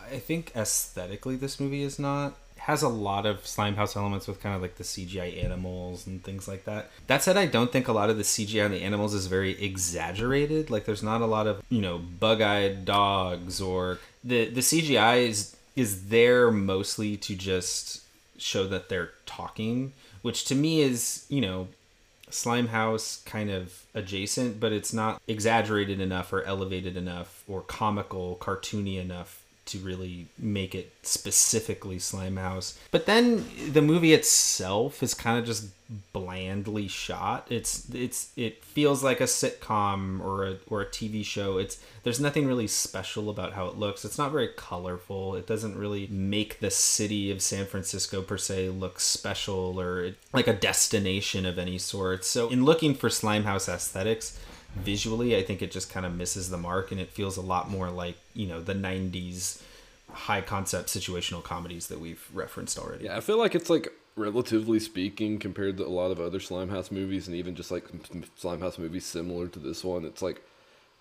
I think aesthetically, this movie is not has a lot of Slimehouse elements with kind of like the CGI animals and things like that. That said, I don't think a lot of the CGI on the animals is very exaggerated. Like, there's not a lot of you know bug-eyed dogs or the the CGI is is there mostly to just show that they're talking, which to me is you know slime house kind of adjacent, but it's not exaggerated enough or elevated enough or comical, cartoony enough to really make it specifically slime house But then the movie itself is kind of just blandly shot. It's it's it feels like a sitcom or a or a TV show. It's there's nothing really special about how it looks. It's not very colorful. It doesn't really make the city of San Francisco per se look special or like a destination of any sort. So in looking for slime house aesthetics, visually i think it just kind of misses the mark and it feels a lot more like you know the 90s high concept situational comedies that we've referenced already Yeah, I feel like it's like relatively speaking compared to a lot of other Slimehouse movies and even just like Slimehouse movies similar to this one, it's like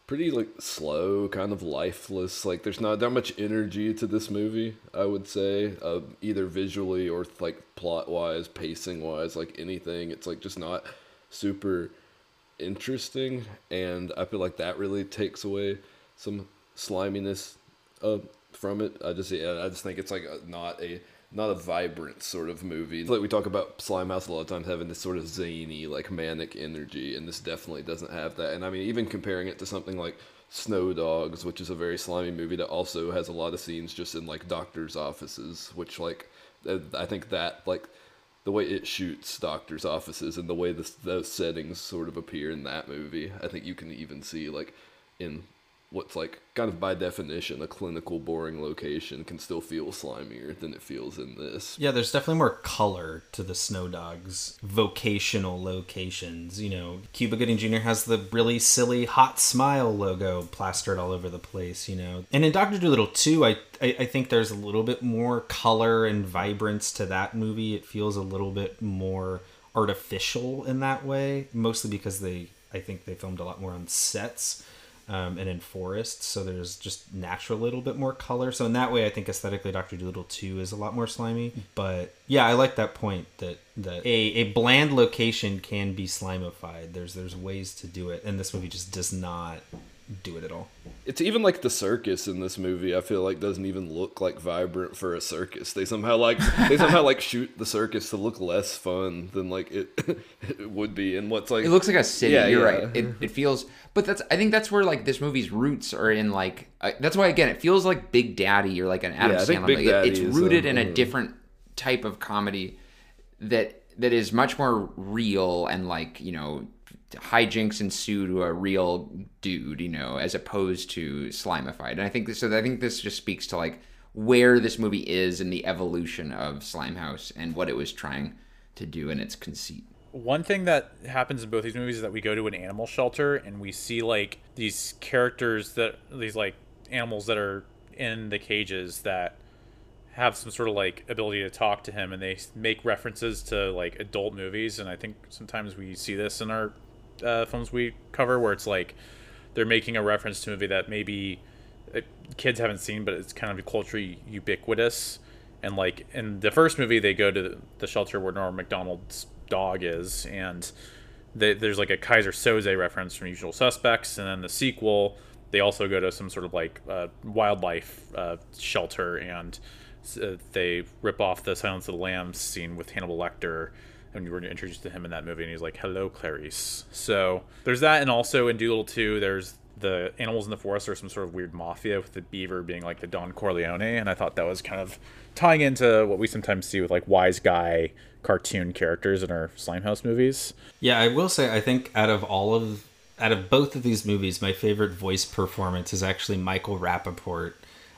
pretty like slow, kind of lifeless. Like there's not that much energy to this movie, I would say, uh, either visually or like plot wise, pacing wise, like anything. It's like just not super interesting, and I feel like that really takes away some sliminess uh, from it. I just yeah, I just think it's like a, not a not a vibrant sort of movie. It's like we talk about Slimehouse a lot of times having this sort of zany, like manic energy, and this definitely doesn't have that. And I mean, even comparing it to something like Snow Dogs, which is a very slimy movie that also has a lot of scenes just in like doctors' offices, which like uh, I think that like the way it shoots doctors' offices and the way this, those settings sort of appear in that movie, I think you can even see like in what's like kind of by definition a clinical boring location can still feel slimier than it feels in this. Yeah, there's definitely more color to the Snow Dogs vocational locations. You know, Cuba Gooding Jr. has the really silly hot smile logo plastered all over the place, you know. And in Dr. Dolittle 2, I, I, I think there's a little bit more color and vibrance to that movie. It feels a little bit more artificial in that way, mostly because they, I think they filmed a lot more on sets um, and in forests, so there's just natural little bit more color. So in that way, I think aesthetically, Doctor Dolittle Two is a lot more slimy. But yeah, I like that point that that a, a bland location can be slimified. There's there's ways to do it, and this movie just does not do it at all. It's even like the circus in this movie. I feel like doesn't even look like vibrant for a circus. They somehow like they somehow like (laughs) shoot the circus to look less fun than like it, (laughs) it would be. And what's like It looks like a city. Yeah, you're yeah. right. It, it feels, but that's I think that's where like this movie's roots are in like uh, that's why again it feels like Big Daddy or like an Adam Yeah, Sandler. Like, it- it's rooted uh, in a mm. different type of comedy that that is much more real and like you know hijinks ensue to a real dude, you know, as opposed to slimified. And I think this, so. I think this just speaks to like where this movie is in the evolution of Slimehouse and what it was trying to do in its conceit. one thing that happens in both these movies is that we go to an animal shelter and we see like these characters that these like animals that are in the cages that have some sort of like ability to talk to him and they make references to like adult movies and i think sometimes we see this in our uh, films we cover where it's like they're making a reference to a movie that maybe uh, kids haven't seen but it's kind of culturally ubiquitous. And like in the first movie they go to the, shelter where norm macdonald's dog is and they, there's like a keyser söze reference from usual suspects and then the sequel they also go to some sort of like uh, wildlife uh, shelter and uh, they rip off the Silence of the Lambs scene with Hannibal Lecter, and you were introduced to him in that movie, and he's like, "Hello, Clarice." So there's that, and also in Dolittle 2, there's the animals in the forest are some sort of weird mafia with the beaver being like the Don Corleone, and I thought that was kind of tying into what we sometimes see with like wise guy cartoon characters in our Slimehouse movies. Yeah, I will say I think out of all of out of both of these movies, my favorite voice performance is actually Michael Rapaport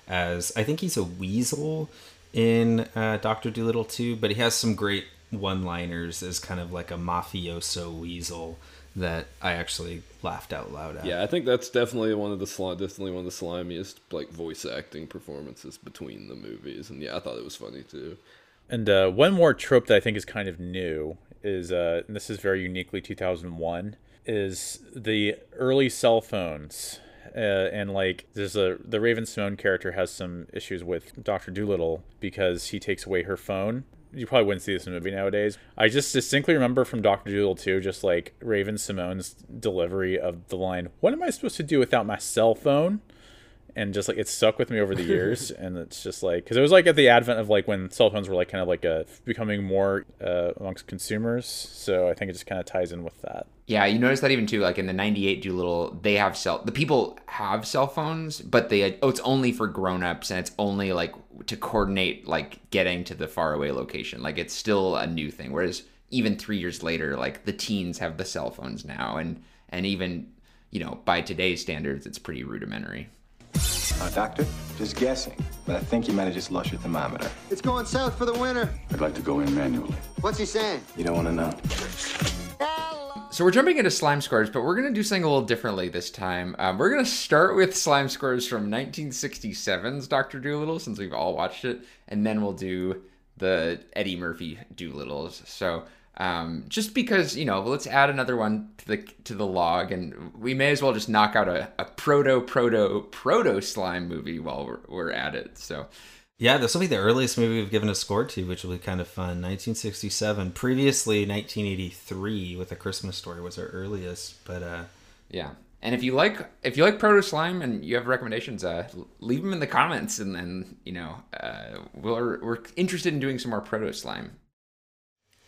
as I think he's a weasel in uh, Doctor Dolittle too, but he has some great one-liners as kind of like a mafioso weasel that I actually laughed out loud at. Yeah, I think that's definitely one of the sli- definitely one of the slimiest like voice acting performances between the movies, and yeah, I thought it was funny too. And uh, one more trope that I think is kind of new is, uh, and this is very uniquely 2001, is the early cell phones uh, and like there's a the Raven-Symoné character has some issues with Doctor Dolittle because he takes away her phone. You probably wouldn't see this in a movie nowadays. I just distinctly remember from Doctor Dolittle too, just like Raven-Symoné's delivery of the line, "What am I supposed to do without my cell phone?" And just like it stuck with me over the years (laughs) and it's just like because it was like at the advent of like when cell phones were like kind of like a becoming more uh, amongst consumers so i think it just kind of ties in with that. Yeah you notice that even too like in the 98 dolittle they have cell the people have cell phones but they oh it's only for grown-ups and it's only like to coordinate like getting to the faraway location. Like it's still a new thing whereas even three years later like the teens have the cell phones now and and even you know by today's standards it's pretty rudimentary uh, doctor, just guessing, but I think you might have just lost your thermometer. It's going south for the winter. I'd like to go in manually. What's he saying? You don't want to know. So we're jumping into slime scores, but we're going to do something a little differently this time. Um, we're going to start with slime scores from 1967's Doctor Dolittle, since we've all watched it, and then we'll do the Eddie Murphy Dolittles. So um, just because you know, let's add another one to the to the log, and we may as well just knock out a, a proto proto proto slime movie while we're, we're at it. So. Yeah, this will be the earliest movie we've given a score to, which will be kind of fun. 1967. Previously, 1983 with A Christmas Story was our earliest, but uh, yeah. And if you like if you like proto slime and you have recommendations, uh, leave them in the comments, and then you know uh, we're we're interested in doing some more proto slime.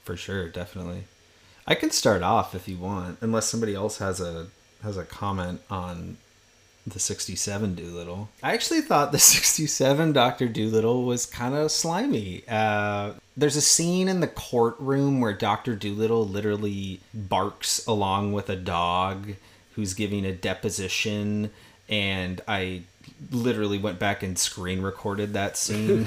For sure, definitely. I can start off if you want, unless somebody else has a has a comment on the 67 Dolittle. I actually thought the (laughs) 67 Doctor Dolittle was kind of slimy. Uh, there's a scene in the courtroom where Doctor Dolittle literally barks along with a dog who's giving a deposition, and I literally went back and screen recorded that scene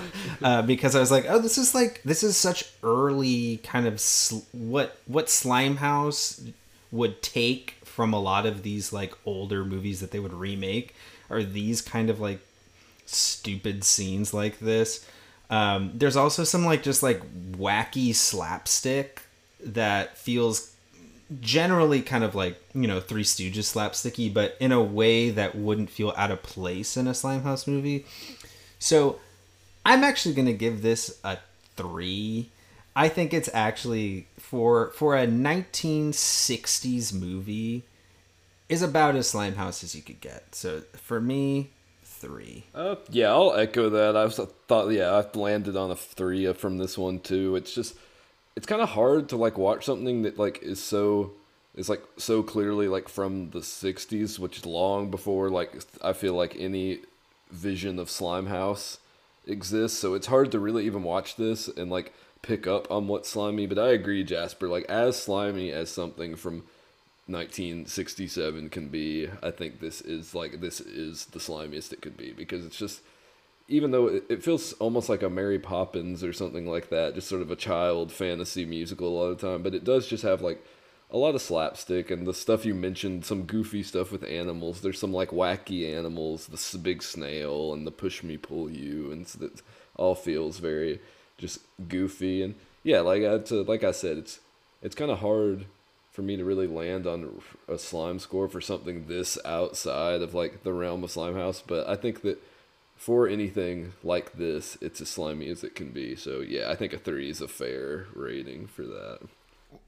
(laughs) uh, because I was like, oh, this is like this is such early kind of sl- what what Slimehouse would take from a lot of these like older movies that they would remake are these kind of like stupid scenes like this. Um, there's also some like just like wacky slapstick that feels generally kind of like you know Three Stooges slapsticky, but in a way that wouldn't feel out of place in a Slimehouse movie. So I'm actually gonna give this a three. I think it's actually for for a 1960s movie is about as Slimehouse as you could get. So for me, three. Uh, yeah, I'll echo that. I was, thought, yeah, I've landed on a three from this one too. It's just, it's kind of hard to like watch something that like is so, is like so clearly like from the '60s, which is long before like I feel like any vision of slime house exists. So it's hard to really even watch this and like pick up on what's slimy. But I agree, Jasper. Like as slimy as something from 1967 can be, I think this is like this is the slimiest it could be because it's just even though it, feels almost like a Mary Poppins or something like that, just sort of a child fantasy musical a lot of the time, but it does just have like a lot of slapstick and the stuff you mentioned, some goofy stuff with animals. There's some like wacky animals, the big snail and the push me pull you, and so all feels very just goofy and yeah, like I to, like I said, it's it's kind of hard for me to really land on a slime score for something this outside of like the realm of slime house, but I think that for anything like this, it's as slimy as it can be. So yeah, I think a three is a fair rating for that.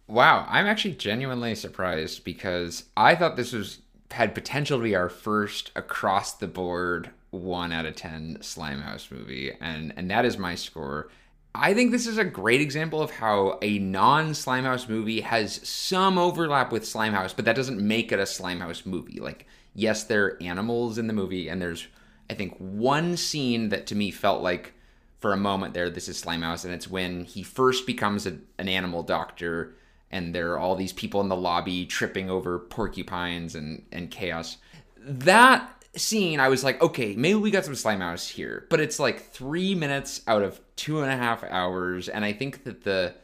Wow, I'm actually genuinely surprised because I thought this was had potential to be our first across the board one out of ten Slimehouse movie, and and that is my score. I think this is a great example of how a non Slimehouse movie has some overlap with Slimehouse, but that doesn't make it a Slimehouse movie. Like, yes, there are animals in the movie, and there's, I think, one scene that to me felt like for a moment there, this is Slimehouse, and it's when he first becomes a, an animal doctor, and there are all these people in the lobby tripping over porcupines and, and chaos. That scene, I was like, okay, maybe we got some Slimehouse here, but it's like three minutes out of two and a half hours, and I think that the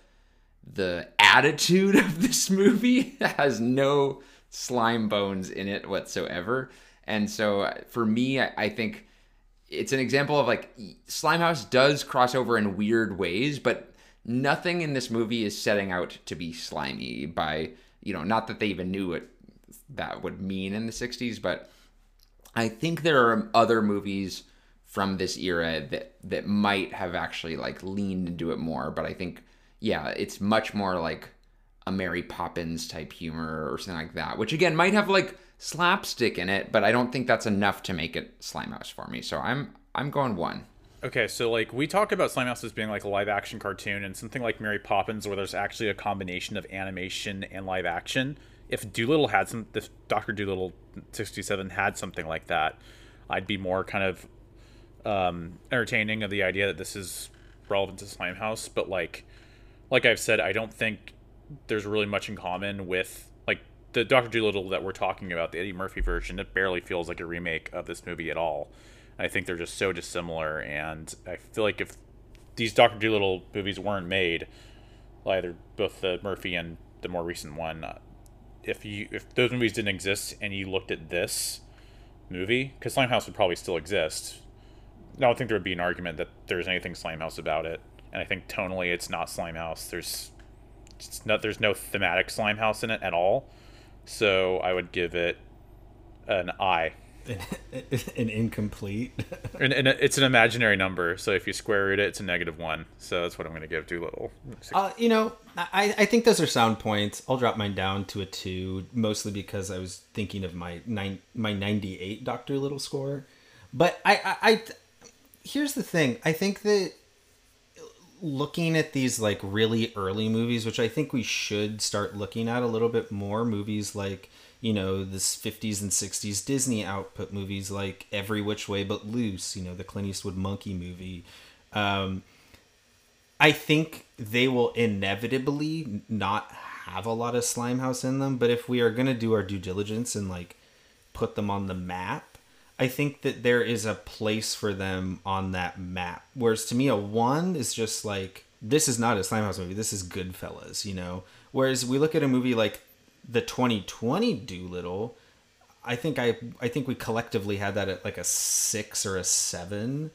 the attitude (laughs) of this movie (laughs) has no slime bones in it whatsoever. And so uh, for me, I, I think it's an example of like Slimehouse does cross over in weird ways, but nothing in this movie is setting out to be slimy by, you know, not that they even knew what that would mean in the 60s, but I think there are other movies from this era that that might have actually like leaned into it more, but I think yeah, it's much more like a Mary Poppins type humor or something like that, which again might have like slapstick in it, but I don't think that's enough to make it Slimehouse for me. So I'm I'm going one. Okay, so like we talk about Slimehouse as being like a live action cartoon and something like Mary Poppins where there's actually a combination of animation and live action. If Dolittle had some if Doctor Dolittle 67 had something like that, I'd be more kind of um entertaining of the idea that this is relevant to Slimehouse, but like like I've said, I don't think there's really much in common with the Doctor Dolittle that we're talking about, the Eddie Murphy version. It barely feels like a remake of this movie at all. I think they're just so dissimilar, and I feel like if these Doctor Dolittle movies weren't made, either both the Murphy and the more recent one, if you if those movies didn't exist and you looked at this movie, because Slimehouse would probably still exist, I don't think there would be an argument that there's anything Slimehouse about it. And I think tonally, it's not Slimehouse. There's it's not there's no thematic Slimehouse in it at all. So I would give it an I. (laughs) an incomplete. (laughs) and, and it's an imaginary number, so if you square root it, it's a negative one. So that's what I'm going to give Dolittle. Uh, you know, I, I think those are sound points. I'll drop mine down to a two, mostly because I was thinking of my nine my 98 Doctor Little score. But I, I, I here's the thing. I think that looking at these like really early movies, which I think we should start looking at a little bit more, movies like you know this 50s and 60s Disney output movies like Every Which Way But Loose, you know the Clint Eastwood monkey movie. Um, I think they will inevitably not have a lot of Slimehouse in them, but if we are going to do our due diligence and like put them on the map, I think that there is a place for them on that map. Whereas to me, a one is just like this is not a Slimehouse movie. This is Goodfellas, you know. Whereas we look at a movie like the 2020 Dolittle, I think I I think we collectively had that at like a six or a seven,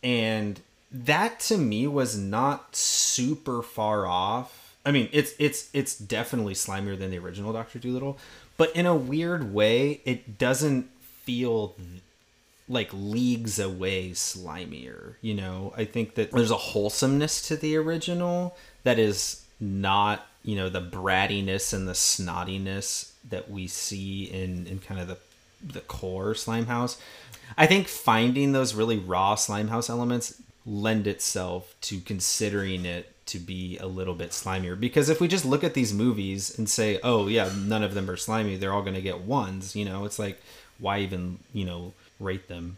and that to me was not super far off. I mean, it's it's it's definitely slimier than the original Doctor Dolittle, but in a weird way, it doesn't feel like leagues away slimier. You know, I think that there's a wholesomeness to the original that is not you know the brattiness and the snottiness that we see in in kind of the the core Slimehouse. I think finding those really raw Slimehouse elements lend itself to considering it to be a little bit slimier because if we just look at these movies and say oh yeah none of them are slimy they're all going to get ones you know it's like why even you know rate them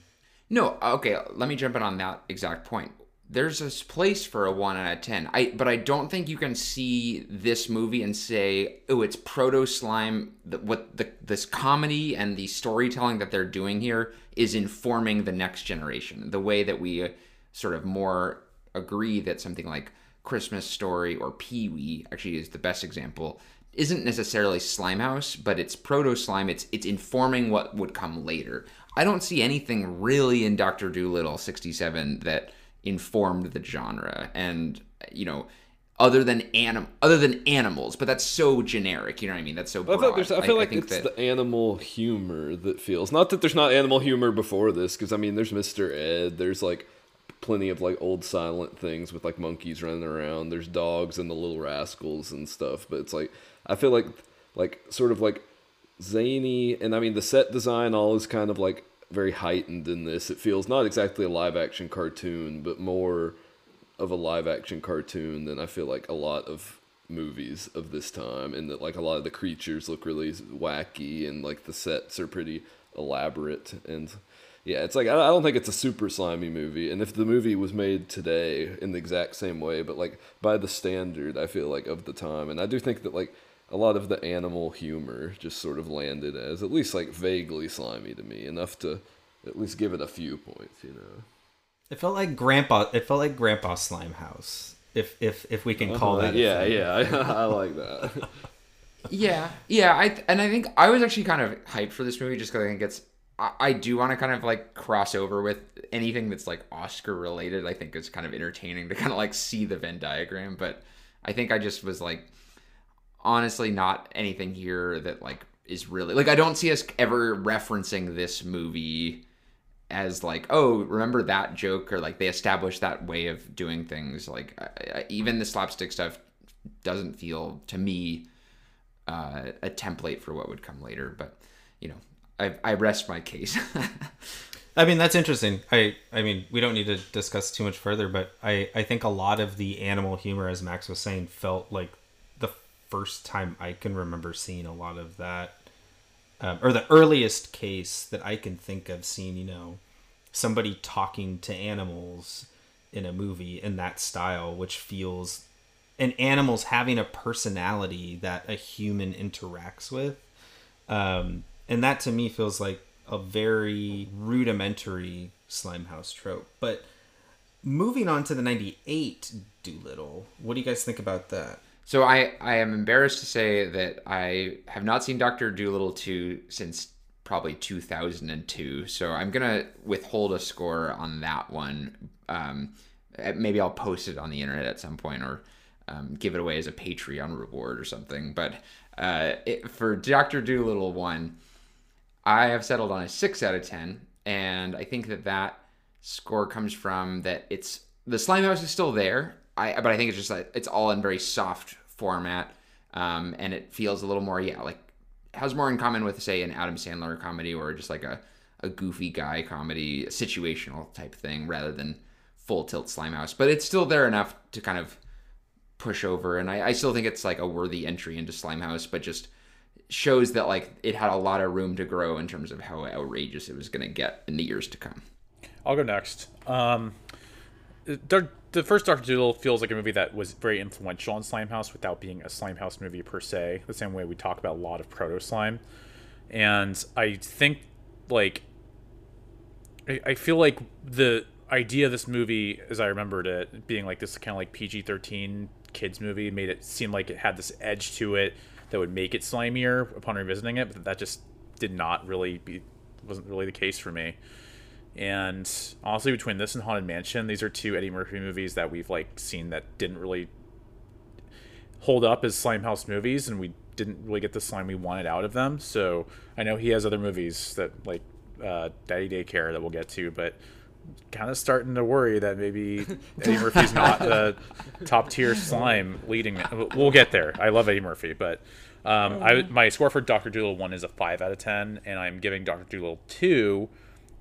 No, okay, let me jump in on that exact point. there's this place for a one out of ten. I but I don't think you can see this movie and say, oh, it's proto slime. What the this comedy and the storytelling that they're doing here is informing the next generation. The way that we uh, sort of more agree that something like Christmas Story or Pee Wee actually is the best example. Isn't necessarily Slimehouse, but it's proto slime. It's it's informing what would come later. I don't see anything really in Doctor Dolittle '67 that informed the genre and you know other than anim other than animals but that's so generic you know what i mean that's so broad. I, thought there's, I feel like think it's the animal humor that feels not that there's not animal humor before this because I mean there's Mr. Ed there's like plenty of like old silent things with like monkeys running around there's dogs and the little rascals and stuff but it's like I feel like like sort of like zany and I mean the set design all is kind of like very heightened in this. It feels not exactly a live action cartoon, but more of a live action cartoon than I feel like a lot of movies of this time and that like a lot of the creatures look really wacky and like the sets are pretty elaborate and yeah it's like i don't think it's a super slimy movie and if the movie was made today in the exact same way but like by the standard i feel like of the time and i do think that like a lot of the animal humor just sort of landed as at least like vaguely slimy to me enough to at least give it a few points you know It felt like Grandpa. It felt like Grandpa Slimehouse. If if if we can call Uh-huh. that. yeah thing. yeah I, (laughs) I like that yeah yeah i and i think i was actually kind of hyped for this movie just because i think it's I, I do want to kind of like cross over with anything that's like oscar related i think it's kind of entertaining to kind of like see the venn diagram but i think i just was like honestly not anything here that like is really like i don't see us ever referencing this movie as like oh remember that joke or like they established that way of doing things like I, I, even the slapstick stuff doesn't feel to me uh, a template for what would come later but you know i, I rest my case (laughs) I mean that's interesting. I I mean we don't need to discuss too much further, but I I think a lot of the animal humor, as Max was saying, felt like first time I can remember seeing a lot of that, um, or the earliest case that I can think of seeing. You know, somebody talking to animals in a movie in that style, which feels and animals having a personality that a human interacts with um, and that to me feels like a very rudimentary Slimehouse trope. But moving on to the 98 Dolittle, what do you guys think about that? So I, I am embarrassed to say that I have not seen Doctor Dolittle 2 since probably 2002. So I'm gonna withhold a score on that one. Um, uh, maybe I'll post it on the internet at some point or um, give it away as a Patreon reward or something. But uh, it, for Doctor Dolittle 1, I have settled on a six out of ten, and I think that that score comes from that it's the slime house is still there. I but I think it's just like it's all in very soft format, um, and it feels a little more yeah like has more in common with say an Adam Sandler comedy or just like a a goofy guy comedy, situational type thing rather than full tilt slime house. But it's still there enough to kind of push over, and I, I still think it's like a worthy entry into slime house, but just shows that like it had a lot of room to grow in terms of how outrageous it was going to get in the years to come. I'll go next. Um, the, first Doctor Dolittle feels like a movie that was very influential on Slimehouse without being a Slimehouse movie per se. The same way we talk about a lot of proto slime, and I think like I, I feel like the idea of this movie, as I remembered it, being like this kind of like PG thirteen kids movie, made it seem like it had this edge to it that would make it slimier upon revisiting it, but that just did not really be wasn't really the case for me. And honestly, between this and Haunted Mansion, these are two Eddie Murphy movies that we've like seen that didn't really hold up as Slimehouse movies, and we didn't really get the slime we wanted out of them. So I know he has other movies that like uh, Daddy Daycare that we'll get to, but kind of starting to worry that maybe (laughs) Eddie Murphy's not the top tier slime leading. We'll get there. I love Eddie Murphy, but um, I, my score for Doctor Dolittle one is a five out of ten, and I'm giving Doctor Dolittle two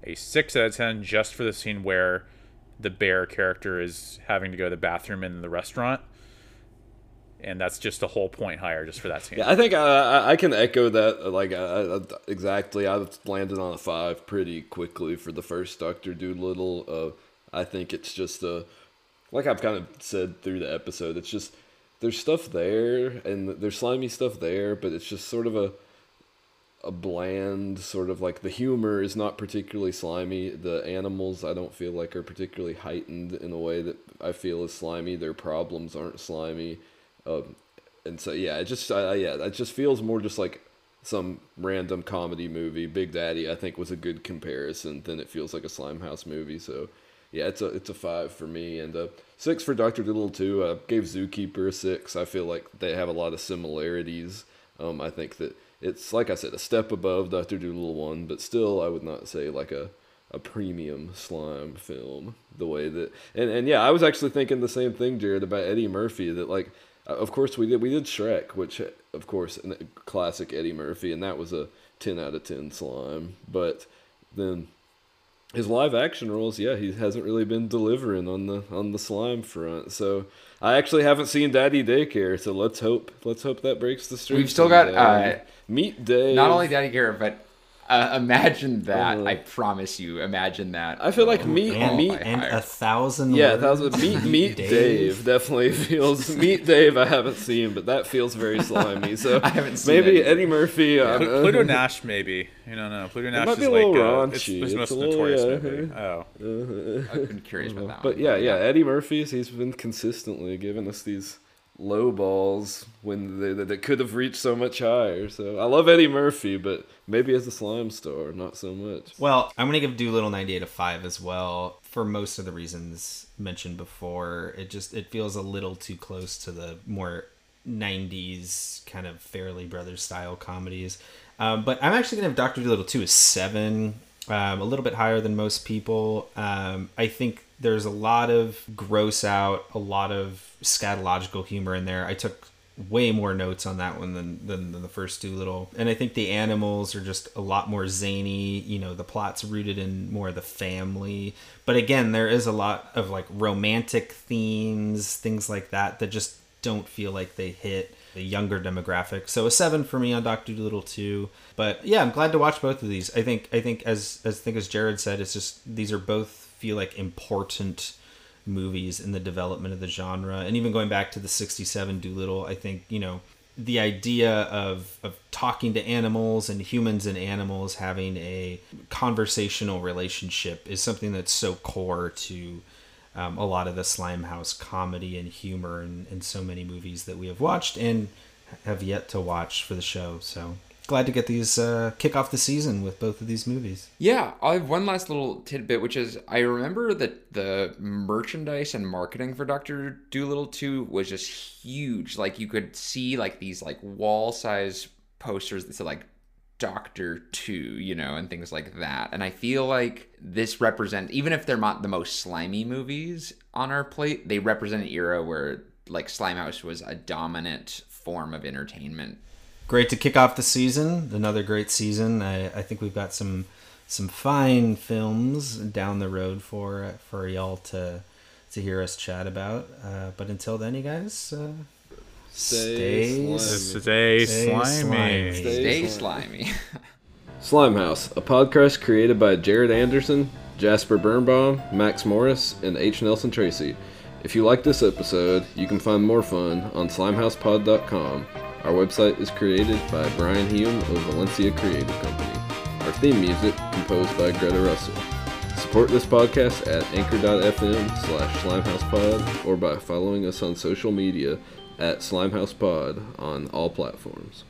a six out of ten just for the scene where the bear character is having to go to the bathroom in the restaurant. And that's just a whole point higher just for that scene. Yeah, I think uh, I, I, can echo that. Uh, like uh, I, I, exactly, I landed on a five pretty quickly for the first Doctor Dolittle. Uh, I think it's just a like I've kind of said through the episode, it's just there's stuff there and there's slimy stuff there, but it's just sort of a a bland sort of like the humor is not particularly slimy. The animals I don't feel like are particularly heightened in a way that I feel is slimy. Their problems aren't slimy, um, and so yeah, it just yeah, it just feels more just like some random comedy movie. Big Daddy I think was a good comparison. Than it feels like a Slimehouse movie. So yeah, it's a it's a five for me and a six for Doctor Dolittle too. I gave Zookeeper a six. I feel like they have a lot of similarities. Um, I think that it's like I said, a step above Doctor Dolittle one, but still, I would not say like a a premium slime film. The way that and and yeah, I was actually thinking the same thing, Jared, about Eddie Murphy. That like, uh, of course we did we did Shrek, which of course classic Eddie Murphy, and that was a ten out of ten slime. But then his live action roles, yeah, he hasn't really been delivering on the on the slime front. So I actually haven't seen Daddy Daycare, so let's hope let's hope that breaks the streak. We've still got uh, Meet Dave. Not only Daddy Daycare, but uh, imagine that. I promise you, imagine that. I feel like oh, Meet and, Meet and a thousand. Yeah, a thousand. Meet Meet Dave. Dave. definitely (laughs) feels. Meet Dave, I haven't seen, but that feels very slimy. So (laughs) I haven't seen maybe anything. Eddie Murphy. Uh, Pluto (laughs) Nash, maybe. You don't know. Pluto Nash might be is a little like raunchy. Uh, it's, it's most a little, notorious yeah. movie. Oh, Uh-huh. I've been curious about that. But one. yeah, yeah, Eddie Murphy's. He's been consistently giving us these low balls when they, that could have reached so much higher. So I love Eddie Murphy, but maybe as a slime star, not so much. Well, I'm gonna give Dolittle 98 a five as well for most of the reasons mentioned before. It just it feels a little too close to the more 90s kind of Farrelly Brothers style comedies. Um, but I'm actually gonna have Doctor Dolittle 2 as seven, um, a little bit higher than most people. Um, I think there's a lot of gross out, a lot of scatological humor in there. I took way more notes on that one than, than, than the first Dolittle. And I think the animals are just a lot more zany. You know, the plot's rooted in more of the family. But again, there is a lot of like romantic themes, things like that, that just don't feel like they hit the younger demographic. So a seven for me on Doctor Dolittle two. But yeah, I'm glad to watch both of these. I think I think as, as I think as Jared said, it's just these are both feel like important movies in the development of the genre. And even going back to the 67 Dolittle, I think, you know, the idea of, of talking to animals and humans and animals having a conversational relationship is something that's so core to um, a lot of the Slimehouse comedy and humor and, and so many movies that we have watched and have yet to watch for the show. So glad to get these uh, kick off the season with both of these movies. Yeah, I have one last little tidbit, which is I remember that the merchandise and marketing for Doctor Dolittle Two was just huge. Like you could see like these like wall size posters that said like Doctor Two, you know, and things like that. And I feel like this represents, even if they're not the most slimy movies on our plate, they represent an era where like Slimehouse was a dominant form of entertainment great to kick off the season. Another great season. I, I think we've got some some fine films down the road for for y'all to to hear us chat about. Uh, but until then, you guys. Uh, Stay, stay, stay slimy. slimy. Stay slimy. (laughs) Slimehouse, a podcast created by Jared Anderson, Jasper Birnbaum, Max Morris, and H. Nelson Tracy. If you like this episode, you can find more fun on slimehousepod.com. Our website is created by Brian Hume of Valencia Creative Company. Our theme music composed by Greta Russell. Support this podcast at anchor.fm slash slimehousepod or by following us on social media at slimehousepod on all platforms.